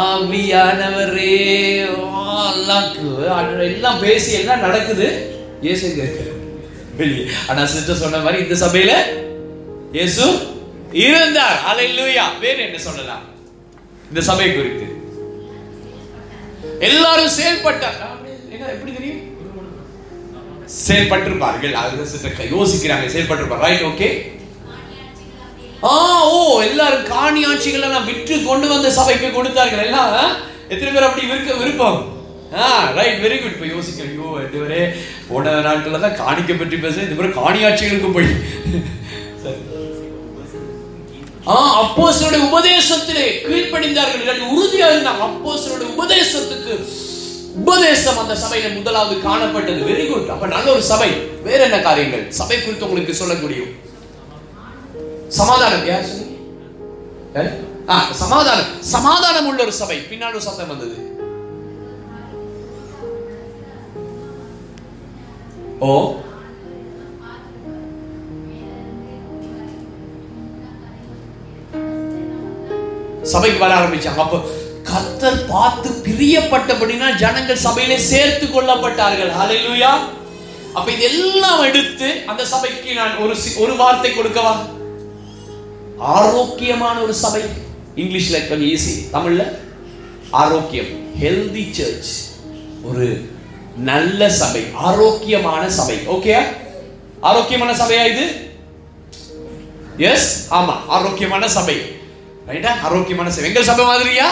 ஆவியானவரே எல்லாம் எல்லாம் பேசி எல்லாம் நடக்குது. இயேசு வெளியே. ஆனா சிஸ்டர் சொன்ன மாதிரி இந்த சபையில இயேசு இருந்தார். அல்லேலூயா வேறு என்ன சொல்லலாம்? இந்த சபை குறித்து. எல்லாரும் செயல்பட்டார் என்ன எப்படி தெரியும்? செயல்பட்டிருப்பார்கள். அது யோசிக்கிறாங்க. செயல்பட்டிருப்பார். ரைட் ஓகே ஆ ஓ எல்லாரும் காணி ஆட்சிகள் எல்லாம் விற்று கொண்டு வந்த சபைக்கு கொடுத்தார்கள். எல்லாம் எத்தனை பேர் அப்படி விருக்க விருப்பம்? ஆ ரைட் வெரி குட் இப்போ யோசிக்கிறேன் ஐயோ இதுவரை போன நாட்கள்ல தான் காணிக்க பற்றி பேச இது மாதிரி காணி ஆட்சிகளுக்கு போய் சரி. ஆ சிலருடைய உபதேசத்திலே கீழ்ப்படிந்தார்கள். இல்லாட்டி உறுதியாக இருந்தாங்க. அப்போஸ்தலருடைய உபதேசத்துக்கு உபதேசம் அந்த சபையில முதலாவது காணப்பட்டது. வெரி குட் அப்ப நல்ல ஒரு சபை. வேற என்ன காரியங்கள்? சபை குறித்து உங்களுக்கு சொல்ல முடியும். சமாதானம். யார் சொன்னீங்க? சமாதானம். சமாதானம் உள்ள ஒரு சபை. பின்னாடி ஒரு சத்தம் வந்தது. ஓ சபைக்கு வர ஆரம்பிச்சாங்க. அப்போ கத்தர் பார்த்து பிரியப்பட்டபடினா ஜனங்கள் சபையிலே சேர்த்து கொள்ளப்பட்டார்கள். ஹalleluya அப்ப இதெல்லாம் எடுத்து அந்த சபைக்கு நான் ஒரு ஒரு வார்த்தை கொடுக்கவா? ஆரோக்கியமான ஒரு சபை. இங்கிலீஷ்ல கொஞ்சம் ஈஸி தமிழ்ல ஆரோக்கியம். ஹெல்தி சர்ச் ஒரு நல்ல சபை. ஆரோக்கியமான சபை. ஓகே ஆரோக்கியமான சபையா இது? எஸ் ஆமா. ஆரோக்கியமான சபை. ரைட்டா ஆரோக்கியமான சபை. எங்கள் சபை மாதிரியா?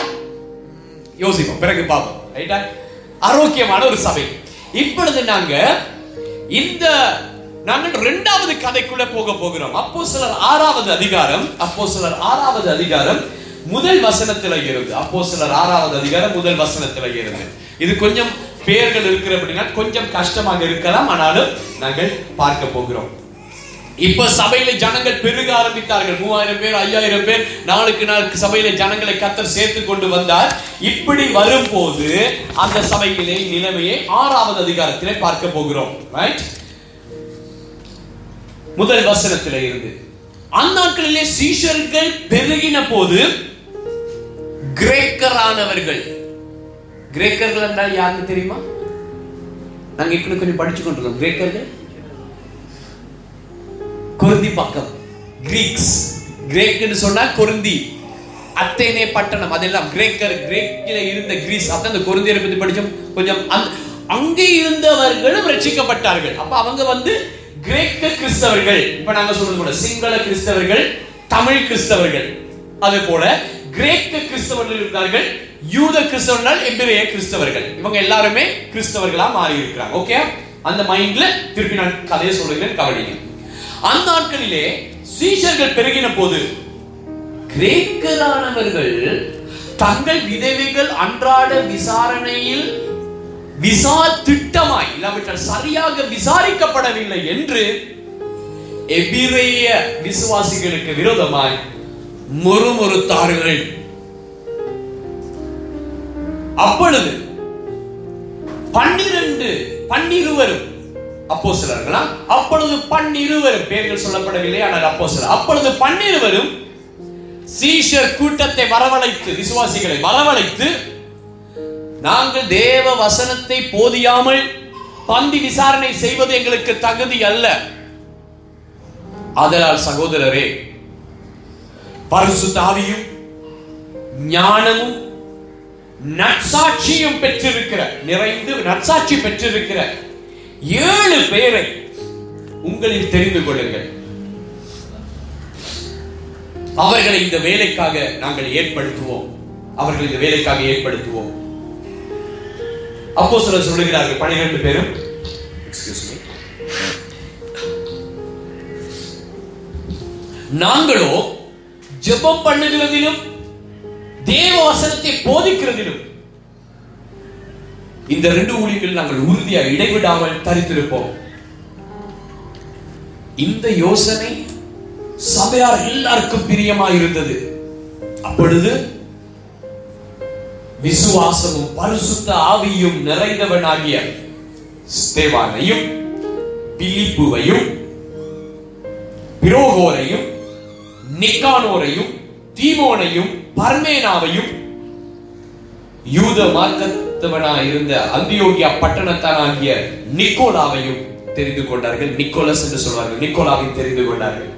யோசிப்போம். பிறகு பார்ப்போம். ரைட்டா ஆரோக்கியமான ஒரு சபை. இப்பொழுது நாங்க இந்த நாங்கள் இரண்டாவது கதைக்குள்ள போக போகிறோம். அப்போ சிலர் ஆறாவது அதிகாரம் அப்போ சிலர் ஆறாவது அதிகாரம் முதல் வசனத்துல இருந்து. அப்போ சிலர் ஆறாவது அதிகாரம் முதல் வசனத்துல இருந்து. இது கொஞ்சம் பெயர்கள் இருக்கிற அப்படின்னா கொஞ்சம் கஷ்டமாக இருக்கலாம். ஆனாலும் நாங்கள் பார்க்க போகிறோம். இப்ப சபையில ஜனங்கள் பெருக ஆரம்பித்தார்கள். மூவாயிரம் பேர் ஐயாயிரம் பேர். நாளுக்கு நாள் சபையில ஜனங்களை கத்தர் சேர்த்து கொண்டு வந்தார். இப்படி வரும்போது அந்த சபையிலே நிலைமையை ஆறாவது அதிகாரத்திலே பார்க்க போகிறோம். ரைட் முதல் வசனத்திலே இருந்து. அந்நாட்களிலே சீஷர்கள் பெருகின போது கிரேக்கரானவர்கள். கிரேக்கர்கள் என்றால் யாருன்னு தெரியுமா? நாங்க இப்படி கொஞ்சம் படிச்சு கொண்டிருக்கோம். கிரேக்கர்கள்? குருந்தி பக்கம். கிரீக்ஸ் கிரேக்குன்னு சொன்னா கொருந்தி. அத்தேனே பட்டணம் அதெல்லாம் கிரேக்கர் கிரேக்கில இருந்த கிரீஸ் அதான் அந்த குருந்தியரை பத்தி படிச்சோம். கொஞ்சம் அந்த அங்கே இருந்தவர்களும் ரட்சிக்கப்பட்டார்கள். அப்ப அவங்க வந்து கிரேக்க கிறிஸ்தவர்கள். இப்ப நாங்க சொல்றது கூட சிங்கள கிறிஸ்தவர்கள் தமிழ் கிறிஸ்தவர்கள். அதே போல கிரேக்க கிறிஸ்தவர்கள் இருந்தார்கள் யூத கிறிஸ்தவர்கள் எம்பிரிய கிறிஸ்தவர்கள். இவங்க எல்லாருமே கிறிஸ்தவர்களா மாறி இருக்கிறாங்க ஓகே அந்த மைண்ட்ல திருப்பி நான் கதையை சொல்றேன் கவனிங்க. அந்த நாட்களிலே சீஷர்கள் பெருகின போது கிரேக்கரானவர்கள் தங்கள் விதவைகள் அன்றாட விசாரணையில் விசா திட்டமாய் இல்லாவிட்டால் சரியாக விசாரிக்கப்படவில்லை என்று எபிரேய விசுவாசிகளுக்கு விரோதமாய் முறுமுறுத்தார்கள். அப்பொழுது பன்னிரண்டு பன்னிருவரும் அப்போ சிலர்களா அப்பொழுது பன்னிருவரும் பேர்கள் சொல்லப்படவில்லை ஆனால் அப்போ சிலர் அப்பொழுது பன்னிருவரும் சீஷர் கூட்டத்தை வரவழைத்து விசுவாசிகளை வரவழைத்து நாங்கள் தேவ வசனத்தை போதியாமல் பந்தி விசாரணை செய்வது எங்களுக்கு தகுதி அல்ல. அதனால் சகோதரரே பரிசுத்தாவியும் ஞானமும் நற்சாட்சியும் பெற்றிருக்கிற நிறைந்து நற்சாட்சி பெற்றிருக்கிற ஏழு பேரை உங்களில் தெரிந்து கொள்ளுங்கள். அவர்களை இந்த வேலைக்காக நாங்கள் ஏற்படுத்துவோம். அவர்கள் இந்த வேலைக்காக ஏற்படுத்துவோம். அப்போ சிலர் சொல்லுகிறார்கள் பனிரெண்டு பேரும். நாங்களோ ஜெபம் பண்ணுகிறதிலும் தேவ வசனத்தை போதிக்கிறதிலும் இந்த ரெண்டு ஊழியர்கள் நாங்கள் உறுதியா இடைவிடாமல் தரித்திருப்போம். இந்த யோசனை சபையார் எல்லாருக்கும் பிரியமா இருந்தது அப்பொழுது விசுவாசமும் பரிசுத்த ஆவியும் நிறைந்தவனாகிய ஸ்தேவானையும் பிலிப்புவையும் பிரோகோரையும் நிக்கானோரையும் தீமோனையும் பர்மேனாவையும் யூத மார்க்கத்தவனா இருந்த அந்தியோகியா பட்டணத்தானாகிய நிக்கோலாவையும் தெரிந்து கொண்டார்கள். நிக்கோலஸ் என்று சொல்வார்கள். நிக்கோலாவை தெரிந்து கொண்டார்கள்.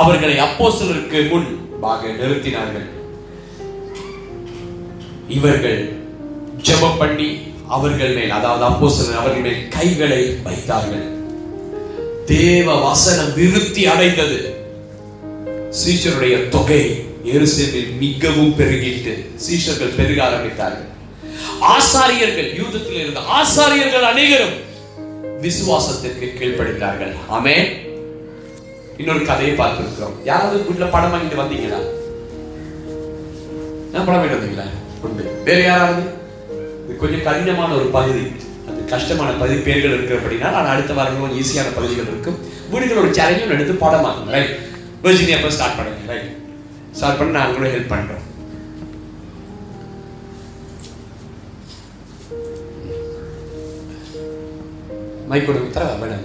அவர்களை அப்போஸ்தலருக்கு முன்பாக நிறுத்தினார்கள். இவர்கள் ஜெபம் பண்ணி அவர்கள் மேல் அதாவது அப்போஸ்தலர் அவர்கள் மேல் கைகளை வைத்தார்கள். தேவ வசனம் விருத்தி அடைந்தது. சீஷருடைய தொகை எருசலேமில் மிகவும் பெருகிட்டு சீஷர்கள் பெருக ஆரம்பித்தார்கள். ஆசாரியர்கள் யூதத்தில் இருந்த ஆசாரியர்கள் அநேகரும் விசுவாசத்திற்கு கீழ்ப்படித்தார்கள் ஆமே இன்னொரு கதையை பார்த்திருக்கிறோம். யாராவது வீட்டுல படம் வாங்கிட்டு வந்தீங்களா? நான் படம் வாங்கிட்டு வந்தீங்களா? உண்டு. வேற யாராவது? இது கொஞ்சம் கடினமான ஒரு பகுதி. அது கஷ்டமான பகுதி. பேர்கள் இருக்கிறபடினால் நான் அடுத்த வாரங்களும் கொஞ்சம் ஈஸியான பகுதிகள் இருக்கும். வீடுகளோட சேலஞ்சும் எடுத்து பாடமாக்குங்க ரைட் வெர்ஜினியா போய் ஸ்டார்ட் பண்ணுங்க. ரைட் ஸ்டார்ட் பண்ணி நான் கூட ஹெல்ப் பண்ணுறோம் மைக் கொடுங்க தர மேடம்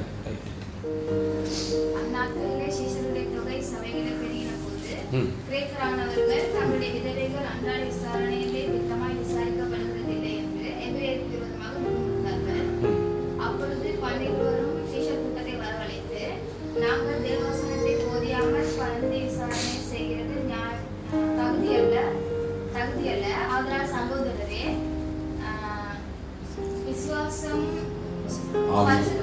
ஆஹ், விசுவாசம்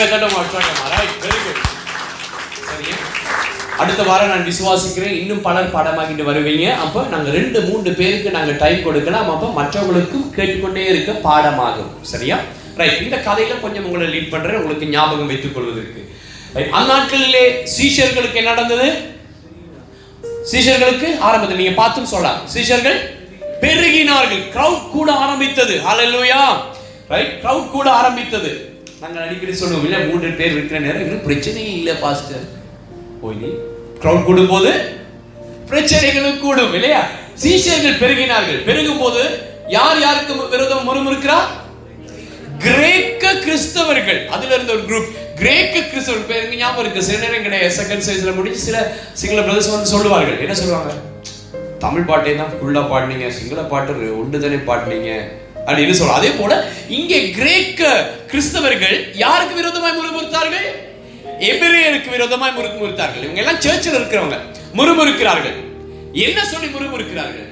வெரி மாற்றாங்க வெரி குட் சரியா அடுத்த வாரம் நான் விசுவாசிக்கிறேன். இன்னும் பலர் பாடமாகிட்டு வருவீங்க. அப்போ நாங்க ரெண்டு மூன்று பேருக்கு நாங்க டைம் கொடுக்கலாம். அப்போ மற்றவங்களுக்கும் கேட்டுக்கொண்டே இருக்க பாடமாகும். சரியா? ரைட் இந்த கதையில கொஞ்சம் உங்களை லீட் பண்றேன். உங்களுக்கு ஞாபகம் வைத்துக் கொள்வதற்கு. அந்நாட்களிலே சீஷர்களுக்கு என்ன நடந்தது? சீஷர்களுக்கு ஆரம்பத்தில் நீங்க பார்த்தும் சொல்லலாம். சீஷர்கள் பெருகினார்கள். கிரவுட் கூட ஆரம்பித்தது. ஹalleluya ரைட் கிரவுட் கூட ஆரம்பித்தது. நாங்கள் அடிக்கடி சொல்லுவோம் இல்லை மூன்று பேர் இருக்கிற நேரம் இன்னும் பிரச்சனையும் இல்லை பாஸ்டர். போய் க்ரௌட் கூடும் போது பிரச்சனைகளும் கூடும் இல்லையா? சீஷர்கள் பெருகினார்கள். பெருகும் போது யார் யாருக்கு விரோதம் முறுமுறுக்கிறா? கிரேக்க கிறிஸ்தவர்கள். அதுல இருந்த ஒரு குரூப் கிரேக்க கிறிஸ்தவர்கள். பேருக்கு ஞாபகம் இருக்கு. சில நேரம் கிடையாது. செகண்ட் சைஸ்ல முடிச்சு சில சிங்கள பிரதர்ஸ் வந்து சொல்லுவார்கள். என்ன சொல்லுவாங்க? தமிழ் பாட்டை தான் ஃபுல்லா பாடினீங்க. சிங்கள பாட்டு ஒன்று தானே பாடினீங்க. அப்படின்னு சொல்றோம். அதே போல இங்கே கிரேக்க கிறிஸ்தவர்கள் யாருக்கு விரோதமாய் முறுமுறுத்தார்கள்? எபிரேயருக்கு விரோதமாய் முறுமுறுத்தார்கள். இவங்க எல்லாம் சர்ச்சில் இருக்கிறவங்க. முறுமுறுக்கிறார்கள். என்ன சொல்லி முறுமுறுக்கிறார்கள்?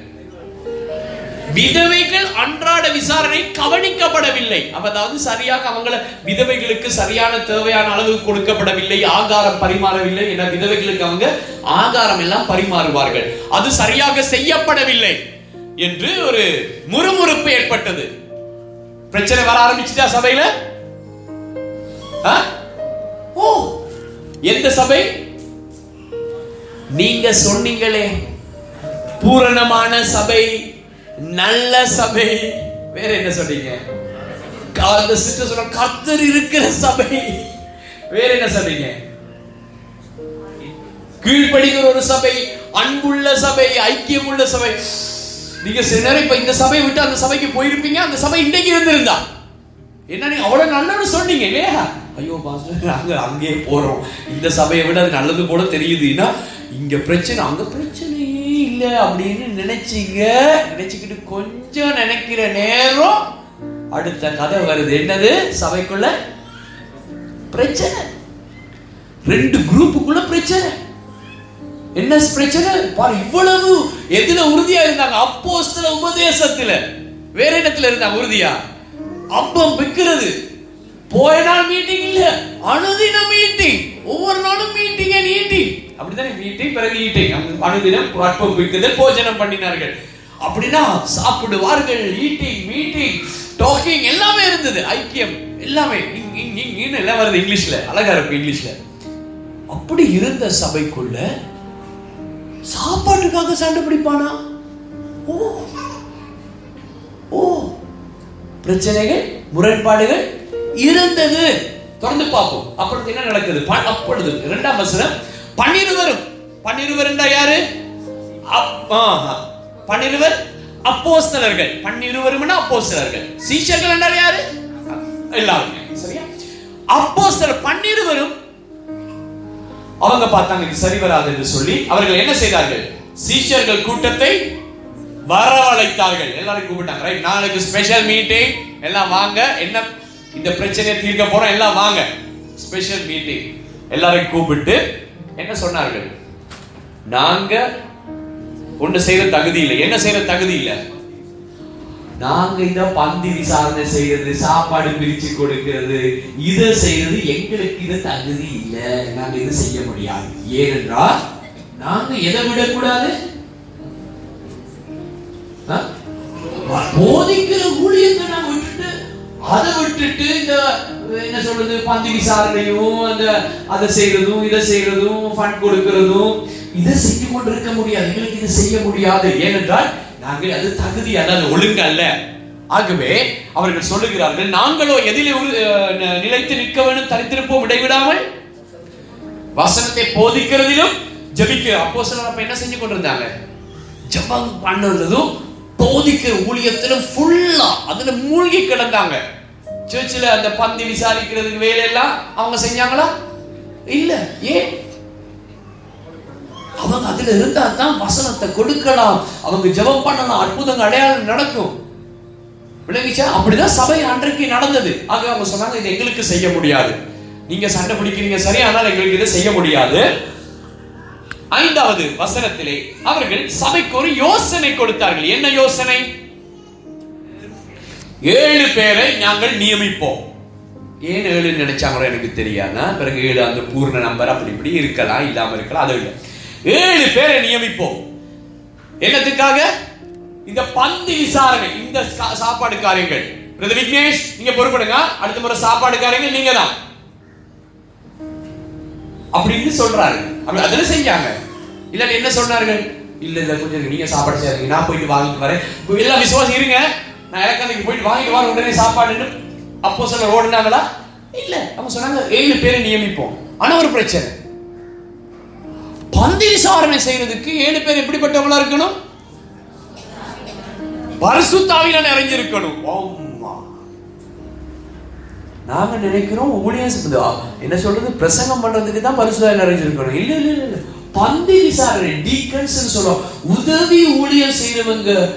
விதவைகள் அன்றாட விசாரணை கவனிக்கப்படவில்லை. அதாவது சரியாக அவங்கள விதவைகளுக்கு சரியான தேவையான அளவு கொடுக்கப்படவில்லை ஆகாரம் பரிமாறவில்லை என விதவைகளுக்கு அவங்க ஆகாரம் எல்லாம் பரிமாறுவார்கள். அது சரியாக செய்யப்படவில்லை. என்று ஒரு முறுமுறுப்பு ஏற்பட்டது. பிரச்சனை வர ஆரம்பிச்சுட்டா சபையில? ஆ? ஓ எந்த சபை? நீங்க சொன்னீங்களே பூரணமான சபை நல்ல சபை. வேற என்ன சொன்னீங்க? அந்த சிஸ்டர் சொன்ன கர்த்தர் இருக்கிற சபை. வேற என்ன சொன்னீங்க? கீழ்ப்படுகிற ஒரு சபை அன்புள்ள சபை ஐக்கியம் உள்ள சபை. நீங்க சில நேரம் இப்ப இந்த சபையை விட்டு அந்த சபைக்கு போயிருப்பீங்க அந்த சபை இன்னைக்கு இருந்திருந்தா. என்ன நீங்க அவ்வளவு நல்லன்னு சொன்னீங்க இல்லையா? ஐயோ பாஸ்டர் நாங்க அங்கேயே போறோம். இந்த சபையை விட அது நல்லது போல தெரியுதுன்னா இங்க பிரச்சனை அங்க பிரச்சனையே இல்ல அப்படின்னு நினைச்சீங்க. நினைச்சுக்கிட்டு கொஞ்சம் நினைக்கிற நேரம் அடுத்த கதை வருது. என்னது? சபைக்குள்ள பிரச்சனை. ரெண்டு குரூப்புக்குள்ள பிரச்சனை. என்ன பிரச்சனை? பாரு இவ்வளவு எதுல உறுதியா இருந்தாங்க. அப்போஸ்தல உபதேசத்துல. வேற இடத்துல இருந்தாங்க உறுதியா? அப்பம் விற்கிறது. போய நாள் மீட்டிங் இல்ல. அனுதின மீட்டிங் ஒவ்வொரு நாளும் மீட்டிங் அண்ட் ஈட்டிங் அப்படித்தானே? மீட்டிங் பிறகு ஈட்டிங் அனுதினம் அப்பம் விற்கிறது போஜனம் பண்ணினார்கள். அப்படின்னா சாப்பிடுவார்கள். ஈட்டிங் மீட்டிங் டாக்கிங் எல்லாமே இருந்தது. ஐக்கியம் எல்லாமே. இங் இங் இங் எல்லாம் வருது இங்கிலீஷ்ல. அழகா இருக்கும் இங்கிலீஷ்ல. அப்படி இருந்த சபைக்குள்ள சாப்பாட்டுக்காக சண்டை பிடிப்பானா? ஓ. ஓ. பிரச்சனைகள் முரண்பாடுகள் இருந்தது. தொடர்ந்து பார்ப்போம். அப்பொழுது என்ன நடக்குது? அப்பொழுது இரண்டாம் வசனம் பன்னிருவரும். பன்னிருவர் என்றா யாரு? அப்- பன்னிருவர் அப்போஸ்தலர்கள். பன்னிருவரும் அப்போஸ்தலர்கள். சீஷர்கள் என்றால் யாரு? எல்லாருமே. சரியா? அப்போஸ்தலர் பன்னிருவரும் அவங்க பார்த்தாங்க இது சரி வராது என்று சொல்லி அவர்கள் என்ன செய்தார்கள்? சீஷர்கள் கூட்டத்தை வரவழைத்தார்கள். எல்லாரும் கூப்பிட்டாங்க ரைட் நாளைக்கு ஸ்பெஷல் மீட்டிங் எல்லாம் வாங்க. என்ன இந்த பிரச்சனையை தீர்க்க போறோம்? எல்லாம் வாங்க. ஸ்பெஷல் மீட்டிங் எல்லாரையும் கூப்பிட்டு என்ன சொன்னார்கள்? நாங்க ஒன்று செய்யற தகுதி இல்லை. என்ன செய்யற தகுதி இல்லை? நாங்க இந்த பந்தி விசாரணை செய்யறது சாப்பாடு பிரிச்சு கொடுக்கிறது இதை செய்யறது எங்களுக்கு இது தகுதி இல்ல. நாங்க இது செய்ய முடியாது. ஏனென்றால் நாங்க எதை விடக்கூடாது? போதிக்கிற ஊழியத்தை நான் விட்டுட்டு அதை விட்டுட்டு இந்த என்ன சொல்றது பந்தி விசாரணையும் அந்த அதை செய்யறதும் இதை செய்யறதும் ஃபண்ட் கொடுக்கறதும் இதை செஞ்சு கொண்டு இருக்க முடியாது. எங்களுக்கு இதை செய்ய முடியாது. ஏனென்றால் நாங்கள் அது தகுதி அல்ல அது ஒழுங்கு அல்ல ஆகவே அவர்கள் சொல்லுகிறார்கள் நாங்களோ எதில் ந- நிலைத்து நிற்க வேண்டும் தரித்திருப்போம் இடைவிடாமல். வசனத்தை போதிக்கிறதிலும் ஜெபிக்க அப்போ அப்ப என்ன செஞ்சு கொண்டிருந்தாங்க? ஜபம் பண்ணுறதும் போதிக்கிற ஊழியத்திலும் ஃபுல்லா அதுல மூழ்கி கிடந்தாங்க. சர்ச்சில் அந்த பந்தி விசாரிக்கிறதுக்கு வேலையெல்லாம் அவங்க செஞ்சாங்களா? இல்ல. ஏன்? அவங்க அதுல இருந்தா தான் வசனத்தை கொடுக்கலாம். அவங்க ஜெபம் பண்ணலாம் அற்புதங்கள் அடையாளம் நடக்கும். விளங்கிச்சா? அப்படிதான் சபை அன்றைக்கு நடந்தது. ஆக அவங்க சொன்னாங்க இது எங்களுக்கு செய்ய முடியாது. நீங்க சண்டை பிடிக்கிறீங்க சரி ஆனால் எங்களுக்கு இதை செய்ய முடியாது. ஐந்தாவது வசனத்திலே அவர்கள் சபைக்கு ஒரு யோசனை கொடுத்தார்கள். என்ன யோசனை? ஏழு பேரை நாங்கள் நியமிப்போம். ஏன் ஏழு நினைச்சாங்களோ எனக்கு தெரியாதா? பிறகு ஏழு அந்த பூர்ண நம்பர் அப்படி இப்படி இருக்கலாம் இல்லாம இருக்கலாம் அது இல்லை. ஏழு பேரை நியமிப்போம். என்னத்துக்காக? இந்த பந்தி விசாரணை இந்த சா- சாப்பாடு காரியங்கள். பிரதர் விக்னேஷ் நீங்க பொறுப்படுங்க. அடுத்த முறை சாப்பாடு காரியங்கள் நீங்க தான் அப்படின்னு சொல்றாரு. அப்படி அதில் செஞ்சாங்க. இல்ல என்ன சொன்னார்கள்? இல்ல இல்ல கொஞ்சம் நீங்க சாப்பாடு செய்யாதீங்க. நான் போயிட்டு வாங்கிட்டு வரேன். எல்லாம் விசுவாசம் இருங்க. நான் இலக்காந்துக்கு போயிட்டு வாங்கிட்டு வரேன் உடனே சாப்பாடுன்னு அப்போ சொல்ல ஓடுனாங்களா? இல்ல. அவங்க சொன்னாங்க ஏழு பேரை நியமிப்போம். ஆனா ஒரு பிரச்சனை. பந்தி விசாரணை செய்யறதுக்கு ஏழு பேர் எப்படிப்பட்டவங்களா இருக்கணும்? பரிசுத்தாவில நிறைஞ்சிருக்கணும். ஆமா நாங்க நினைக்கிறோம் ஊழியம் என்ன சொல்றது? பிரசங்கம் பண்றதுக்கு தான் பரிசுத்தாவி நிறைஞ்சிருக்கணும். இல்ல இல்ல இல்ல இல்ல. பந்தி விசாரணை டீக்கன்ஸ் சொல்றோம் உதவி ஊழியம் செய்யறவங்க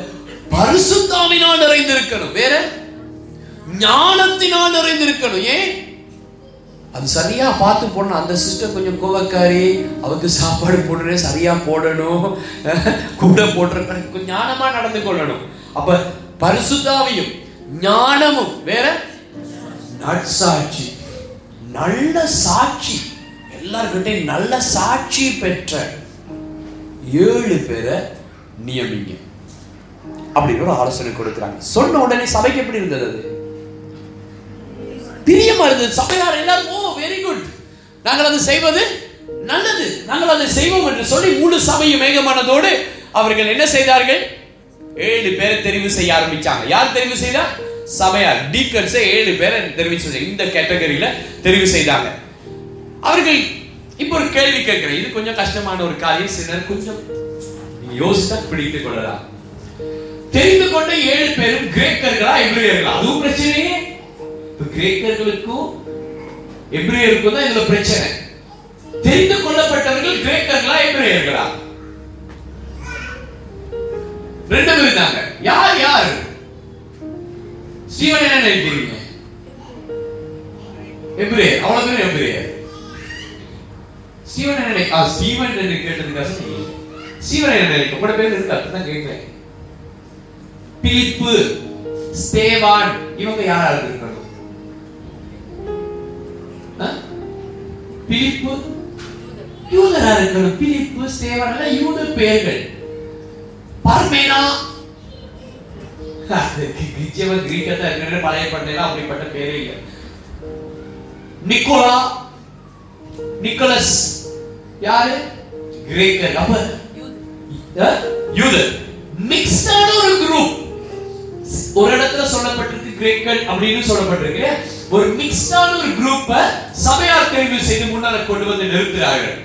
பரிசுத்தாவினால் நிறைந்திருக்கணும். வேற? ஞானத்தினால் நிறைந்திருக்கணும். ஏன்? அது சரியா பார்த்து போடணும். அந்த சிஸ்டர் கொஞ்சம் கோவக்காரி அவருக்கு சாப்பாடு போடுறேன் சரியா போடணும். கூட போடுற ஞானமாக ஞானமா நடந்து கொள்ளணும். அப்ப பரிசுத்தாவையும் ஞானமும் வேற? நற்சாட்சி நல்ல சாட்சி. எல்லார்கிட்டையும் நல்ல சாட்சி பெற்ற ஏழு பேரை நியமிங்க. அப்படின்னு ஒரு ஆலோசனை கொடுக்குறாங்க. சொன்ன உடனே சபைக்கு எப்படி இருந்தது அது? பிரியமா இருந்தது. சபையார் எல்லாரும் ஓ வெரி குட் நாங்கள் அதை செய்வது நல்லது. நாங்கள் அதை செய்வோம் என்று சொல்லி முழு சபையும் மேகமானதோடு அவர்கள் என்ன செய்தார்கள்? ஏழு பேரை தெரிவு செய்ய ஆரம்பிச்சாங்க. யார் தெரிவு செய்தா? சபையார். டீக்கர்ஸை ஏழு பேரை தெரிவு செய்தாங்க இந்த கேட்டகரியில தெரிவு செய்தாங்க. அவர்கள் இப்போ ஒரு கேள்வி கேட்கிறேன். இது கொஞ்சம் கஷ்டமான ஒரு காரியம். சிலர் கொஞ்சம் யோசித்தா பிடித்துக் கொள்ளலாம். தெரிந்து கொண்ட ஏழு பேரும் கிரேக்கர்களா எபிரேயர்களா? அதுவும் பிரச்சனையே. கிரேக்கர்களுக்கும் எப்ரேயருக்கும் தான் இதுல பிரச்சனை. தெரிந்து கொள்ளப்பட்டவர்கள் கிரேக்கர்களா எப்ரேயர்களா? ரெண்டு பேர் இருந்தாங்க. யார் யார்? ஸ்டீவன் என்ன நினைக்கிறீங்க? எப்ரேயர். அவ்வளவு பேர் எப்ரேயர். ஸ்டீவன் என்ன ஆ, ஸ்டீவன் என்ன கேட்டதுக்காக ஸ்டீவன் என்ன நினைக்க கூட பேர் இருக்கு? அப்படிதான் கேட்கிறேன். பிலிப்பு ஸ்தேவான் இவங்க யாரா இருக்கிறாங்க பிலிப்பு. யூதரா இருக்கணும் பிலிப்பு சேவரல யூத பெயர்கள். பர்மேனா. நிச்சயமா கிரீக்கத்தை இருக்கிற பழைய பண்டையில அப்படிப்பட்ட பேரே இல்லை. நிக்கோலா. நிக்கோலஸ். யாரு? கிரேக்கர் அப்ப யூதர். மிக்ஸ்டான ஒரு குரூப் ஒரு இடத்துல சொல்லப்பட்டிருக்கு கிரேக்கர் அப்படின்னு சொல்லப்பட்டிருக்கு ஒரு மிக்ஸ்டான ஒரு குரூப்ப சபையார் தெரிவு செய்து முன்னால கொண்டு வந்து நிறுத்துறார்கள்.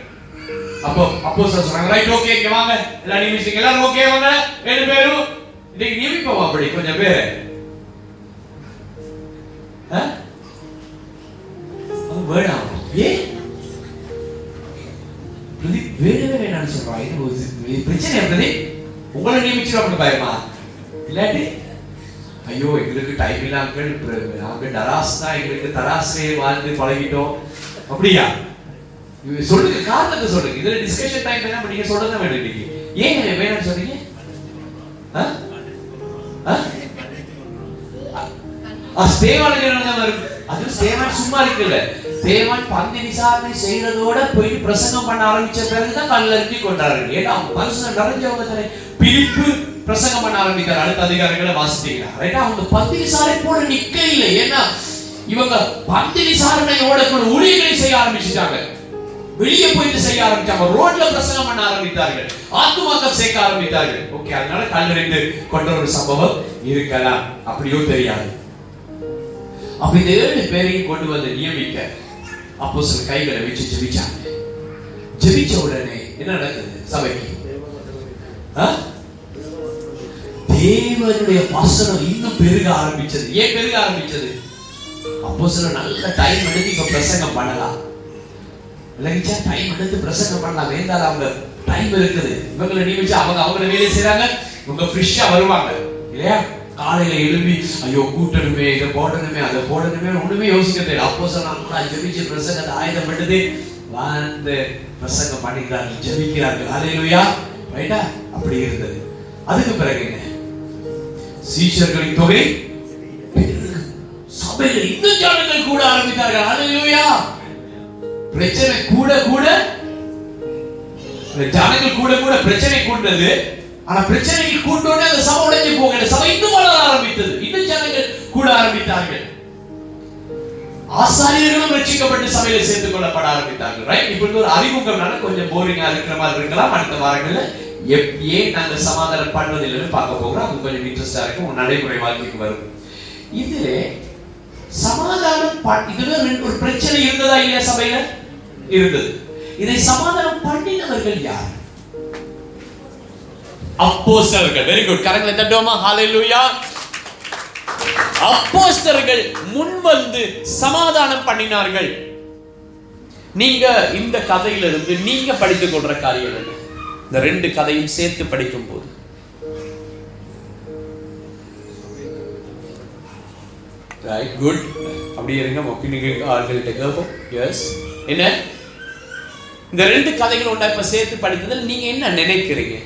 அப்போ அப்போ சொல்றாங்க ரைட் ஓகே இங்க வாங்க. எல்லாம் நியமிச்சிங்க எல்லாரும் ஓகே வாங்க. ரெண்டு பேரும் இன்னைக்கு நியமிப்போம் அப்படி? கொஞ்சம் பேர். வேணாம் ஏன் பிரதீப் வேணவே வேணாம்னு சொல்றான். இது பிரச்சனை பிரதீப்? உங்களை நியமிச்சிடும் பயமா? இல்லாட்டி ஐயோ எங்களுக்கு டைம் இல்லாமல் நாங்கள் டராஸ் தான் எங்களுக்கு தராஸ்லே வாழ்ந்து பழகிட்டோம். அப்படியா? சொல்லுங்க காரணத்தை சொல்லுங்க. இதுல டிஸ்கஷன் டைம் என்ன நீங்க சொல்றத வேணும் இன்னைக்கு ஏன் வேணும்னு சொன்னீங்க? ஆ? ஆ? ஆ, என்ன வரும்? அது சேவன் சும்மா இருக்குல்ல தேவன் பந்தி விசாரணை செய்யறதோட போயிட்டு பிரசங்கம் பண்ண ஆரம்பிச்ச பிறகுதான் கல்லறிஞ்சு கொண்டார்கள். ஏன்னா மனுஷன் நிறைஞ்சவங்க தானே. பிரிப்பு பிரசங்கம் பண்ண ஆரம்பிக்கிறார். அடுத்த அதிகாரங்களை வாசித்தீங்கன்னா ரைட்டா அவங்க பத்திரி சாலை போல நிக்க இல்லை ஏன்னா இவங்க பத்திரி விசாரணையோட கூட ஊழியர்களை செய்ய ஆரம்பிச்சுட்டாங்க. வெளியே போயிட்டு செய்ய ஆரம்பிச்சாங்க. ரோட்ல பிரசங்கம் பண்ண ஆரம்பித்தார்கள். ஆத்துமாக்கள் சேர்க்க ஆரம்பித்தார்கள். ஓகே அதனால கல்லறிந்து கொண்ட ஒரு சம்பவம் இருக்கலாம். அப்படியோ தெரியாது. அப்ப இந்த ஏழு பேரையும் கொண்டு வந்து நியமிக்க அப்போ சில கைகளை வச்சு ஜெபிச்சாங்க. ஜெபிச்ச உடனே என்ன நடக்குது சபைக்கு? தேவனுடைய வசனம் இன்னும் பெருக ஆரம்பிச்சது. ஏன் பெருக ஆரம்பிச்சது? அப்போ சில நல்ல டைம் எடுத்து இப்ப பிரசங்கம் பண்ணலாம். இல்லைங்கச்சா டைம் எடுத்து பிரசங்கம் பண்ணலாம். வேண்டாம் அவங்க டைம் இருக்குது. இவங்களை நியமிச்சு அவங்க அவங்கள வேலையை செய்யறாங்க இவங்க ஃப்ரெஷ்ஷா வருவாங்க. இல்லையா? காலையில எழுப்பி ஐயோ கூட்டணுமே இதை போடணுமே அதை போடணுமே ஒண்ணுமே யோசிக்க தெரியல அப்போ சொன்னாங்க கூட ஜெபிச்சு பிரசங்கத்தை ஆயுதம் பண்ணுது வந்து பிரசங்கம் பண்ணிக்கிறார்கள் ஜெபிக்கிறார்கள். அலையிலுயா ரைட்டா? அப்படி இருந்தது. அதுக்கு பிறகு என்ன? சீஷர்களின் தொகை சபையில் இன்னும் ஜனங்கள் கூட ஆரம்பித்தார்கள். பிரச்சனை கூட கூட ஜனங்கள் கூட கூட பிரச்சனை கூண்டது. ஆனா பிரச்சனைக்கு கூட்டோட அந்த சபை உடைஞ்சு போக சபை இன்னும் வளர ஆரம்பித்தது. இன்னும் ஜனங்கள் கூட ஆரம்பித்தார்கள். ஆசாரியர்களும் ரட்சிக்கப்பட்டு சபையில சேர்த்துக் கொள்ளப்பட ஆரம்பித்தார்கள். ரைட் இப்படி ஒரு அறிமுகம்னால கொஞ்சம் போரிங்கா இருக்கிற மாதிரி இருக்கலாம். அடுத்த வாரங்கள்ல ஏன் நாங்க சமாதானம் பண்ணுவதில்லைன்னு பார்க்க போகிறோம். அது கொஞ்சம் இன்ட்ரெஸ்டா இருக்கும். உங்க நடைமுறை வாழ்க்கைக்கு வரும். இதுல சமாதானம் பண்- இதுல ரெண்டு ஒரு பிரச்சனை இருந்ததா இல்லையா சபையில? இருந்தது. இதை சமாதானம் பண்ணினவர்கள் யார்? அப்போஸ்தலர்கள். வெரி குட் கரங்களை தட்டுவோமா? ஹalleluya அப்போஸ்தலர்கள் முன் வந்து சமாதானம் பண்ணினார்கள். நீங்க இந்த கதையிலிருந்து நீங்க படித்துக் கொள்ற காரியம் என்ன இந்த ரெண்டு கதையும் சேர்த்து படிக்கும் போது ரைட் குட் அப்படியே இருங்க மொக்கினுக்கு ஆள்கள்கிட்ட கேட்போம். எஸ் என்ன? இந்த ரெண்டு கதைகள் ஒன்றா இப்ப சேர்த்து படித்ததில் நீங்க என்ன நினைக்கிறீங்க?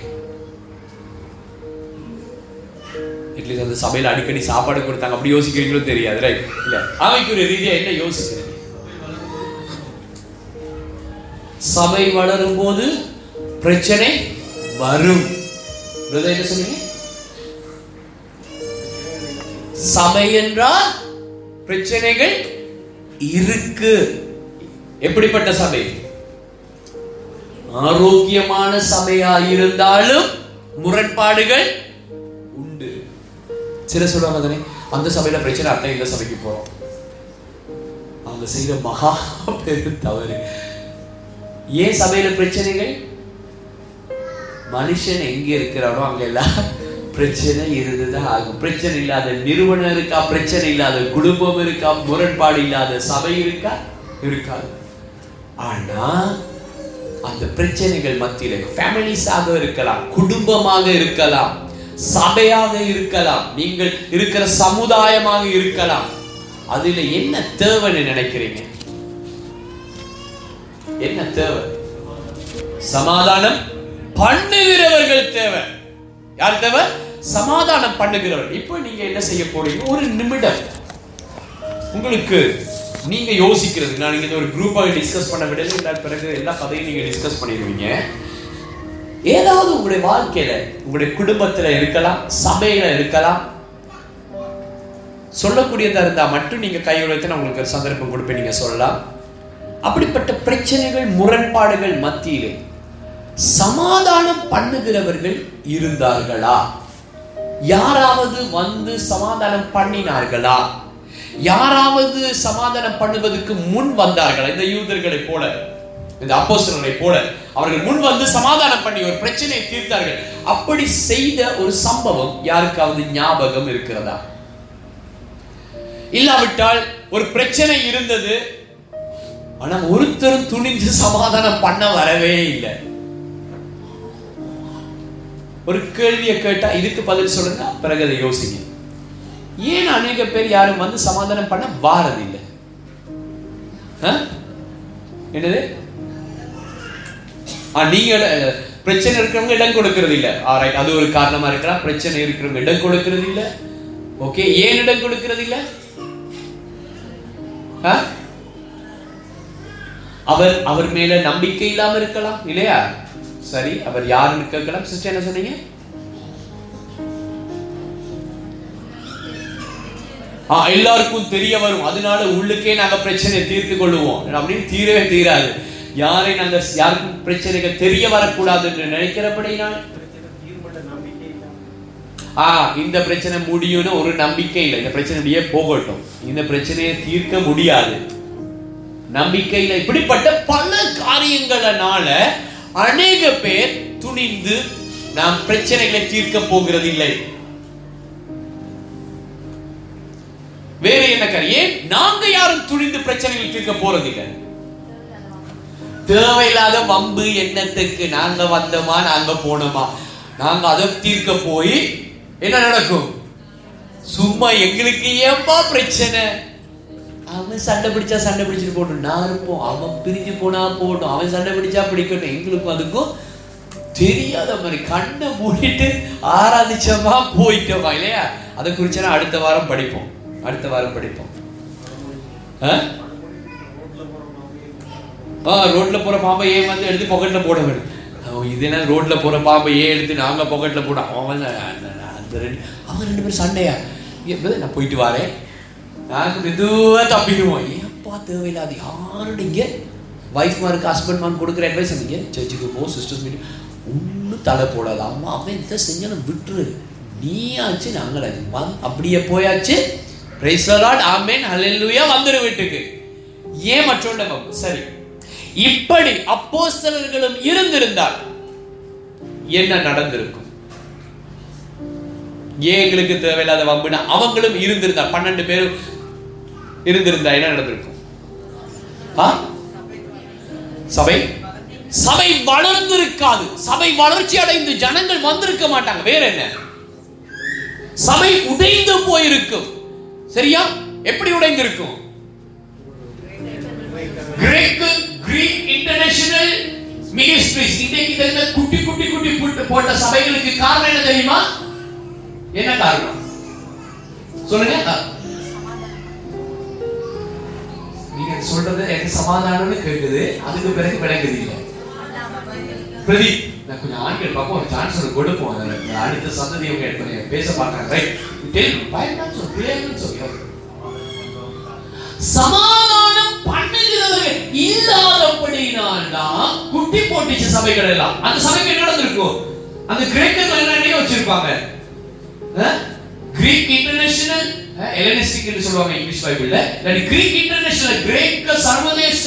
அட்லீஸ்ட் அந்த சபையில் அடிக்கடி சாப்பாடு கொடுத்தாங்க. அப்படி யோசிக்கிறீங்களோ தெரியாது ரைட் இல்லை. ஆமைக்குரிய ரீதியாக என்ன யோசிக்கிறீங்க? சபை வளரும் போது பிரச்சனை வரும். என்ன சொன்னீங்க? சபை என்றால் பிரச்சனைகள் இருக்கு. எப்படிப்பட்ட சபை? ஆரோக்கியமான சபையா இருந்தாலும் முரண்பாடுகள் உண்டு. சில சொல்லுவாங்க தானே அந்த சபையில பிரச்சனை அத்தை இந்த சபைக்கு போறோம். அவங்க செய்த மகா பெரும் தவறு. ஏன் சபையில பிரச்சனைகள்? மனுஷன் எங்க இருக்கிறானோ அங்கெல்லாம் பிரச்சனை இருந்துதான் ஆகும். பிரச்சனை இல்லாத நிறுவனம் இருக்கா? பிரச்சனை இல்லாத குடும்பம் இருக்கா? முரண்பாடு இல்லாத சபை இருக்கா? இருக்காது. ஆனா அந்த பிரச்சனைகள் மத்தியில் ஃபேமிலிஸாக இருக்கலாம் குடும்பமாக இருக்கலாம் சபையாக இருக்கலாம் நீங்கள் இருக்கிற சமுதாயமாக இருக்கலாம். அதுல என்ன தேவைன்னு நினைக்கிறீங்க? என்ன தேவை? சமாதானம்? பண்ணுகிறவர்கள் தேவை. யார் தேவை? சமாதானம் பண்ணுகிறவர்கள். இப்போ நீங்க என்ன செய்ய போறீங்க? ஒரு நிமிடம். உங்களுக்கு நீங்க யோசிக்கிறது. நான் நீங்க இந்த ஒரு குரூப்பாக டிஸ்கஸ் பண்ண விடல இல்லை பிறகு எல்லா கதையும் நீங்க டிஸ்கஸ் பண்ணிடுவீங்க. ஏதாவது உங்களுடைய வாழ்க்கையில உங்களுடைய குடும்பத்துல இருக்கலாம் சபையில இருக்கலாம். சொல்லக்கூடியதா இருந்தா மட்டும் நீங்க கை நான் உங்களுக்கு சந்தர்ப்பம் கொடுப்பேன் நீங்க சொல்லலாம். அப்படிப்பட்ட பிரச்சனைகள் முரண்பாடுகள் மத்தியிலே சமாதானம் பண்ணுகிறவர்கள் இருந்தார்களா? யாராவது வந்து சமாதானம் பண்ணினார்களா? யாராவது சமாதானம் பண்ணுவதற்கு முன் வந்தார்களா? இந்த யூதர்களை போல இந்த அப்போசனரை போல அவர்கள் முன் வந்து சமாதானம் பண்ணி ஒரு பிரச்சனையை தீர்த்தார்கள். அப்படி செய்த ஒரு சம்பவம் யாருக்காவது ஞாபகம் இருக்கிறதா? இல்லாவிட்டால் ஒரு பிரச்சனை இருந்தது ஆனா ஒருத்தரும் துணிந்து சமாதானம் பண்ண வரவே இல்லை. ஒரு கேள்வியை கேட்டால் இதுக்கு பதில் சொல்லுங்க பிறகு அதை யோசிங்க. ஏன் அநேக பேர் யாரும் வந்து சமாதானம் பண்ண வாரதில்லை? ஆ? என்னது? நீங்க இட- பிரச்சனை இருக்கிறவங்க இடம் கொடுக்கறது இல்ல ஆரைட் அது ஒரு காரணமா இருக்கலாம். பிரச்சனை இருக்கிறவங்க இடம் கொடுக்கறது இல்ல ஓகே ஏன் இடம் கொடுக்கறது இல்ல ஆ? அவர் அவர் மேல நம்பிக்கை இல்லாம இருக்கலாம் இல்லையா? சரி அவர் யாருன்னு கேட்கலாம். சிஸ்டர் என்ன சொன்னீங்க? ஆ, எல்லாருக்கும் தெரிய வரும். அதனால உள்ளுக்கே நாங்க பிரச்சனையை தீர்த்து கொள்ளுவோம். அப்படின்னு தீரவே தீராது. யாரை நாங்க யாருக்கும் பிரச்சனைகள் தெரிய வரக்கூடாது என்று நினைக்கிறபடினால்? ஆ இந்த பிரச்சனை முடியும்னு ஒரு நம்பிக்கை இல்லை. இந்த பிரச்சனை போகட்டும். இந்த பிரச்சனையை தீர்க்க முடியாது. நம்பிக்கையில இப்படிப்பட்ட பல காரியங்களனால அநேக பேர் துணிந்து நாம் பிரச்சனைகளை தீர்க்க போகிறது இல்லை வேற என்ன ஏன் நாங்க யாரும் துணிந்து பிரச்சனைகள் தீர்க்க போறதில்லை? தேவையில்லாத வம்பு எண்ணத்துக்கு நாங்க வந்தோமா நாங்க போனோமா? நாங்க அதை தீர்க்க போய் என்ன நடக்கும்? சும்மா எங்களுக்கு ஏன்பா பிரச்சனை? அவன் சண்டை பிடிச்சா சண்டை பிடிச்சிட்டு போட்டோம் நான் இருப்போம். அவன் பிரிஞ்சு போனா போட்டோம் அவன் சண்டை பிடிச்சா பிடிக்கட்டும். எங்களுக்கும் அதுக்கும் தெரியாத மாதிரி கண்ணை மூடிட்டு ஆராதிச்சமா போயிட்டோமா இல்லையா? அதை குறிச்சா அடுத்த வாரம் படிப்போம். அடுத்த வாரம் படிப்போம். ஆ? ரோட்ல போற பாம்பை ஏன் வந்து எடுத்து பொக்கெட்ல போட வேணும்? இது என்ன ரோட்ல போற பாம்பை ஏன் எடுத்து நாங்க பொக்கெட்ல போட அவன் அந்த- ரெண்டு அவங்க ரெண்டு பேரும் சண்டையா? நான் போயிட்டு வரேன். நாங்க மெதுவா தப்பிடுவோம் ஏன்ப்பா தேவையில்லாது யாரும் இங்கே வைஃப் மாருக்கு ஹஸ்பண்ட் மார்க் கொடுக்குற அட்வைஸ் நீங்க சர்ச்சுக்கு போ சிஸ்டர்ஸ் மீட்டிங் ஒன்றும் தலை போடாது அம்மா அவன் எந்த செஞ்சாலும் விட்டுரு. நீ ஆச்சு நாங்களாச்சு வந் அப்படியே போயாச்சு. பிரைஸ் ஆமேன் ஆமென் வந்துரு வீட்டுக்கு. ஏன் மற்றொண்ட சரி. இப்படி அப்போஸ்தலர்களும் இருந்திருந்தால் என்ன நடந்திருக்கும்? ஏன் எங்களுக்கு தேவையில்லாத வம்புனா அவங்களும் இருந்திருந்தா பன்னெண்டு பேரும் இருந்திருந்தா என்ன நடந்திருக்கும்? சபை? சபை வளர்ந்திருக்காது. சபை வளர்ச்சி அடைந்து ஜனங்கள் வந்திருக்க மாட்டாங்க. வேற என்ன? சபை உடைந்து போயிருக்கும். சரியா? எப்படி உடைந்திருக்கும்? Greek Greek international ministries. இன்னைக்கு குட்டி குட்டி குட்டி போட்ட சபைகளுக்கு காரணம் என்ன தெரியுமா? என்ன காரணம்? சொல்லுங்க நீங்க சொல்றது எனக்கு சமாதானம்னு கேட்குது அதுக்கு பிறகு விளங்குது இல்ல. பிரதீப் நான் கொஞ்சம் ஆண்கள் பார்ப்போம். ஒரு சான்ஸ் ஒன்று கொடுப்போம். அடுத்த சந்ததி அவங்க கொஞ்சம் பேச பார்க்கறாங்க ரைட் டெல் சொல் பிள்ளைங்கன்னு சொல்லி சமாதானம் பண்ணுகிறவர்கள் இல்லாதபடினால் தான் குட்டி போட்டுச்சு சபைகள் எல்லாம். அந்த சபைக்கு என்ன நடந்திருக்கும்? அந்த கிரேக்கர்கள் என்ன நினைவு வச்சிருப்பாங்க. கிரீக் இன்டர்நேஷனல் எலனிஸ்டிக் என்று சொல்லுவாங்க இங்கிலீஷ் பைபிள்ல. இல்லாட்டி கிரீக் இன்டர்நேஷனல் கிரேக்க சர்வதேச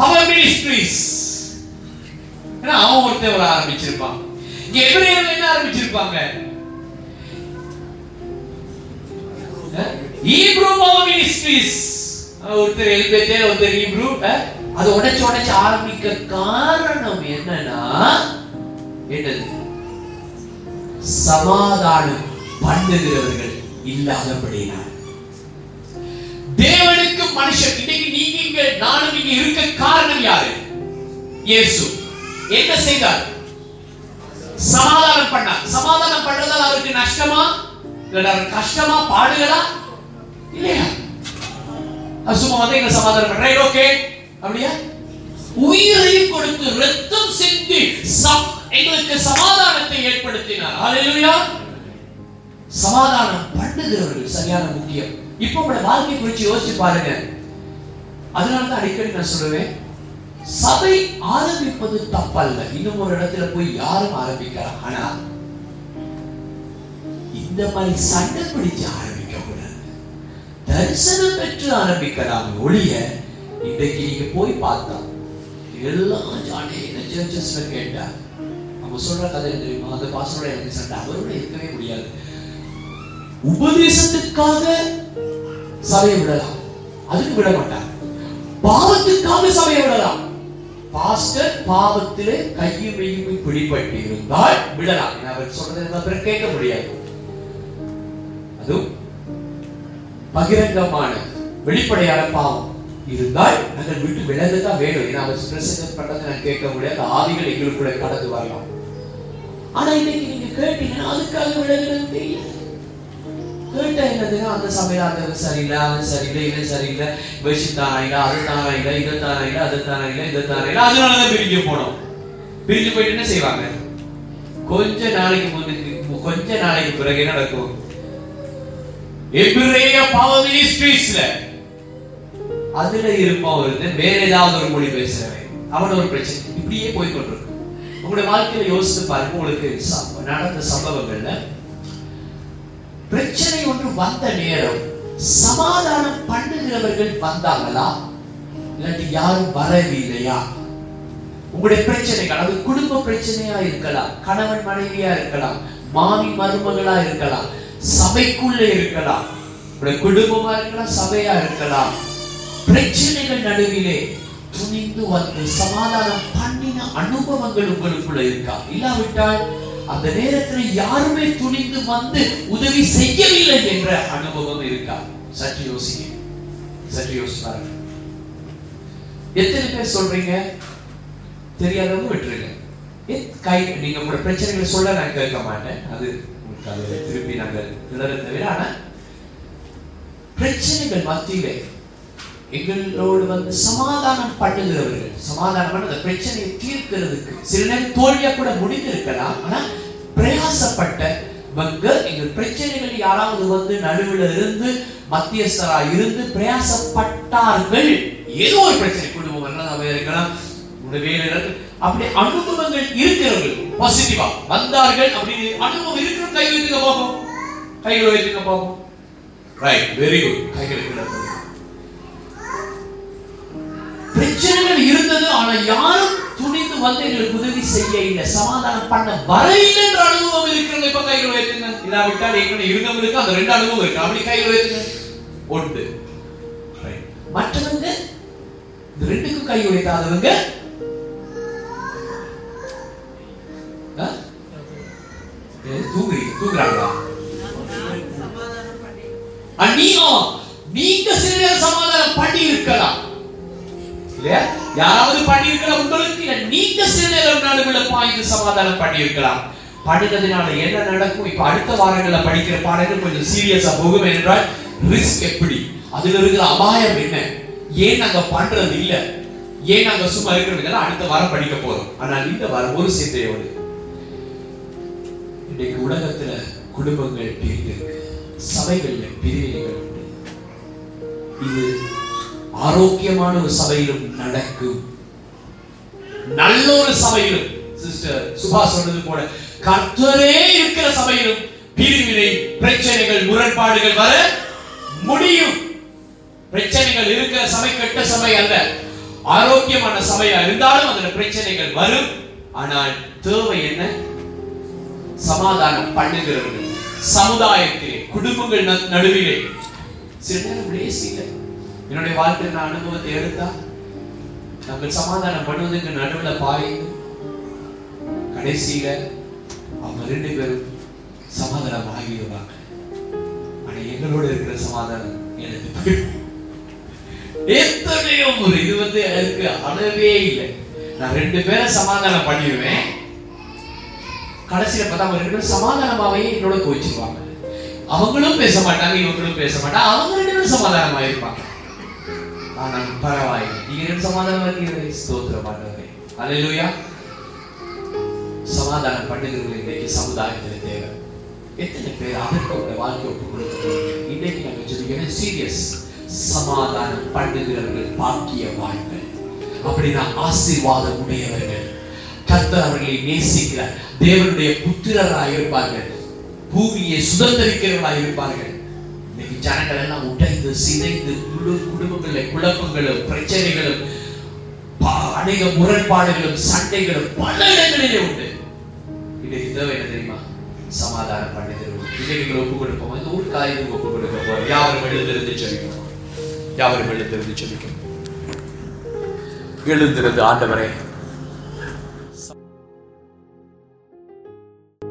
பவர் மினிஸ்ட்ரிஸ் அவன் ஒருத்தவர் ஆரம்பிச்சிருப்பான். இங்க எபிரேயர்கள் என்ன ஆரம்பிச்சிருப்பாங்க? ஈப்ரூ பவர் மினிஸ்ட்ரிஸ் ஒருத்தர் எல்பேத்தேல ஒருத்தர் ஈப்ரூ அது உடைச்சு உடைச்சு ஆரம்பிக்க காரணம் என்னன்னா என்னது? சமாதானம் பண்ணுகிறவர்கள் இல்லாதபடினார் தேவனுக்கு மனுஷன் இன்னைக்கு நீங்க இங்க நானும் இங்க இருக்க காரணம் யாரு? இயேசு. என்ன செய்தார்? சமாதானம் பண்ணார். சமாதானம் பண்றதால் அவருக்கு நஷ்டமா? கஷ்டமா? பாடுகளா? இல்லையா? அது சும்மா வந்து என்ன சமாதானம் பண்றேன் ஓகே. அப்படியா? உயிரையும் கொடுத்து ரத்தம் செஞ்சு சப் எங்களுக்கு சமாதானத்தை ஏற்படுத்தினார். ஹalleluya சமாதானம் பண்ணுகிறவர்கள் சரியான முக்கியம். இப்போ உங்களோட வாழ்க்கை குறித்து யோசிச்சு பாருங்க. அதனால தான் அடிக்கடி நான் சொல்லுவேன் சபை ஆரம்பிப்பது தப்பல்ல. இன்னும் ஒரு இடத்துல போய் யாரும் ஆரம்பிக்கலாம் ஆனா இந்த மாதிரி சண்டை பிடிச்சு ஆரம்பிக்க கூடாது தரிசனம் பெற்று ஆரம்பிக்கலாம் ஒழிய இன்றைக்கு நீங்க போய் பார்த்தா எல்லாம் ஜானே சர்ச்சஸ்ல கேட்டா அவங்க சொல்ற கதை தெரியுமா? அந்த பாசனோட எனக்கு சண்டை அவரோட இருக்கவே முடியாது. உபதேசத்துக்காக சபையை விடலாம். அதுக்கு விட மாட்டார். பாவத்துக்காக சபையை விடலாம். பாஸ்டர் பாவத்திலே கையும் மெய்யும் பிடிபட்டு இருந்தால் விடலாம் அவர் சொல்றதை கேட்க முடியாது. அதுவும் பகிரங்கமான வெளிப்படையான பாவம் இருந்தால் நாங்கள் விட்டு விலகுதான் வேணும். ஏன்னா அவர் பிரசங்கம் பண்றதை நான் கேட்க முடியாது. ஆவிகள் எங்களுக்குள்ள கடந்து வரலாம். ஆனா இன்னைக்கு நீங்க கேட்டீங்கன்னா அதுக்காக விலகிறது தெரியாது கேட்ட என்னதுன்னா அந்த சபையில அந்த சரியில்லை அது சரியில்லை இவன் சரியில்லை. விஷயம் தானா இல்ல அது தானா இல்ல இது தானா இல்ல அது தானா இல்ல இது தானா இல்ல அதனாலதான் பிரிஞ்சு போனோம். பிரிஞ்சு போயிட்டு என்ன செய்வாங்க? கொஞ்ச நாளைக்கு முன்னுக்கு கொஞ்ச நாளைக்கு பிறகு நடக்கும்? எபிரேய பவர் மினிஸ்ட்ரீஸ்ல அதுல இருப்பான் ஒருத்தன் வேற ஏதாவது ஒரு மொழி பேசுறவன். அவன ஒரு பிரச்சனை. இப்படியே போய் கொண்டிருக்கு உங்களுடைய வாழ்க்கையில யோசித்து பாருங்க உங்களுக்கு ச- நடந்த சம்பவங்கள்ல பிரச்சனை ஒன்று வந்த நேரம் சமாதானம் பண்ணுகிறவர்கள் வந்தாங்களா? இல்லாட்டி யாரும் வரவில்லையா? உங்களுடைய பிரச்சனைகள் அது குடும்ப பிரச்சனையா இருக்கலாம் கணவன் மனைவியா இருக்கலாம் மாமி மருமகளா இருக்கலாம் சபைக்குள்ள இருக்கலாம் உங்களுடைய குடும்பமா இருக்கலாம் சபையா இருக்கலாம் பிரச்சனைகள் நடுவிலே துணிந்து வந்து சமாதானம் பண்ணின அனுபவங்கள் உங்களுக்குள்ள இருக்கா? இல்லாவிட்டால் அந்த நேரத்தில் யாருமே துணிந்து வந்து உதவி செய்யவில்லை என்ற அனுபவம் இருக்கா? சற்று யோசிங்க. சற்று யோசிச்சு எத்தனை பேர் சொல்றீங்க? தெரியாதவங்க விட்டுருங்க. கை நீங்க உங்களோட பிரச்சனைகளை சொல்ல நான் கேட்க மாட்டேன். அது திருப்பி நாங்கள் கிளற தவிர ஆனா பிரச்சனைகள் மத்தியிலே எங்களோடு வந்து சமாதானம் பண்ணுகிறவர்கள் சமாதானம் பண்ண அந்த பிரச்சனையை தீர்க்கிறதுக்கு சில நேரம் தோல்வியா கூட முடிந்திருக்கலாம். ஆனா பிரயாசப்பட்டவங்க எங்கள் பிரச்சனைகள் யாராவது வந்து நடுவில் இருந்து மத்தியஸ்தரா இருந்து பிரயாசப்பட்டார்கள். ஏதோ ஒரு பிரச்சனை குடும்பம் இருக்கலாம். இருக்கலாம் அப்படி அனுபவங்கள் இருக்கிறவர்கள் பாசிட்டிவா வந்தார்கள் அப்படின்னு அனுபவம் இருக்கிற கை வைத்துக்க போகும். கைகளை வைத்துக்க போகும். ரைட் வெரி குட் கைகளுக்கு பிரச்சனைகள் இருந்தது ஆனா யாரும் துணிந்து வந்து எங்களுக்கு உதவி செய்ய இல்லை. சமாதானம் பண்ண வரையில் என்ற அனுபவம் இருக்கிறது. இப்ப கைகள் வைத்துங்க. இல்லாவிட்டால் ஏற்கனவே இருந்தவங்களுக்கு அந்த ரெண்டு அனுபவம் இருக்கு. அப்படி கைகள் வைத்துங்க. ஒன்று. மற்றவங்க இந்த ரெண்டுக்கும் கை? ஏ, தூங்குறீங்க. தூங்குறாங்களா? நீங்க சில நேரம் சமாதானம் பண்ணி இருக்கலாம் யாராவது பண்ணியிருக்கலாம் உங்களுக்கு இல்ல. நீங்க சில நேரம் நடுவில் பாய்ந்து சமாதானம் பண்ணியிருக்கலாம். படித்ததினால என்ன நடக்கும்? இப்ப அடுத்த வாரங்கள்ல படிக்கிற பாடங்கள் கொஞ்சம் சீரியஸா போகும் என்றால் ரிஸ்க் எப்படி? அதுல இருக்கிற அபாயம் என்ன? ஏன் நாங்க பண்றது இல்ல? ஏன் நாங்க சும்மா இருக்கிறது அடுத்த வாரம் படிக்க போறோம். ஆனால் இந்த வாரம் ஒரு சிந்தையோடு. இன்றைக்கு உலகத்துல குடும்பங்கள் பிரிந்து சபைகள்ல பிரிவினைகள் இது ஆரோக்கியமான ஒரு சபையிலும் நடக்கும். நல்ல ஒரு சபையிலும் சிஸ்டர் சுபா சொன்னது போல கர்த்தரே இருக்கிற சபையிலும் பிரிவினை பிரச்சனைகள் முரண்பாடுகள் வர முடியும். பிரச்சனைகள் இருக்கிற சபை கெட்ட சபை அல்ல. ஆரோக்கியமான சபையா இருந்தாலும் அதுல பிரச்சனைகள் வரும். ஆனால் தேவை என்ன? சமாதானம் பண்ணுகிறவர்கள். சமுதாயத்திலே குடும்பங்கள் நடுவிலே. சில நேரம் என்னுடைய வாழ்க்கையில் நான் அனுபவத்தை எடுத்தா நாங்கள் சமாதானம் பண்ணுவதற்கு நடுவில் பாய்ந்து கடைசியில அவங்க ரெண்டு பேரும் சமாதானம் ஆகிடுவாங்க ஆனா எங்களோட இருக்கிற சமாதானம் எனக்கு எத்தனையோ ஒரு இது வந்து எனக்கு அளவே இல்லை. நான் ரெண்டு பேரை சமாதானம் பண்ணிடுவேன். கடைசியில பார்த்தா அவங்க ரெண்டு பேரும் சமாதானமாவே என்னோட கோச்சிருவாங்க. அவங்களும் பேச மாட்டாங்க இவங்களும் பேச மாட்டாங்க. அவங்க ரெண்டு பேரும் சமாதானமா இருப்பாங்க ஆனால் பரவாயில்லை நீங்க சமாதானம் சமாதானமா இருக்கீங்க ஸ்தோத்திரம் ஆண்டவரே அல்லேலூயா சமாதானம் பண்ணுகிறது இன்றைக்கு சமுதாயத்தில் தேவை எத்தனை பேர் அதற்கு உங்க வாழ்க்கை ஒப்பு கொடுக்கிறீங்க இன்னைக்கு நாங்கள் சொல்லிக்கிறேன் சீரியஸ் சமாதானம் பண்ணுகிறவர்கள் பாக்கிய வாழ்க்கை அப்படின்னா ஆசீர்வாதம் உடையவர்கள் கர்த்தர் அவர்களை நேசிக்கிற தேவனுடைய புத்திரராக இருப்பார்கள் பூமியை சுதந்திரிக்கிறவர்களாக இருப்பார்கள் இன்னைக்கு ஜனங்கள் எல்லாம் உடைந்து சிதைந்து முழு குடும்பங்களில் குழப்பங்களும் பிரச்சனைகளும் அநேக முரண்பாடுகளும் சண்டைகளும் பல இடங்களிலே உண்டு. இன்னைக்கு தேவை என்ன தெரியுமா? சமாதானம் பண்ணுகிறோம் இன்னைக்கு நீங்கள் ஒப்பு கொடுப்போம்? இந்த ஒரு காரியம் ஒப்பு கொடுக்க போறோம். யாரும் எழுந்திருந்து சொல்லிக்கணும் யாரும் எழுந்திருந்து சொல்லிக்கணும் எழுந்திருந்து ஆண்டவரே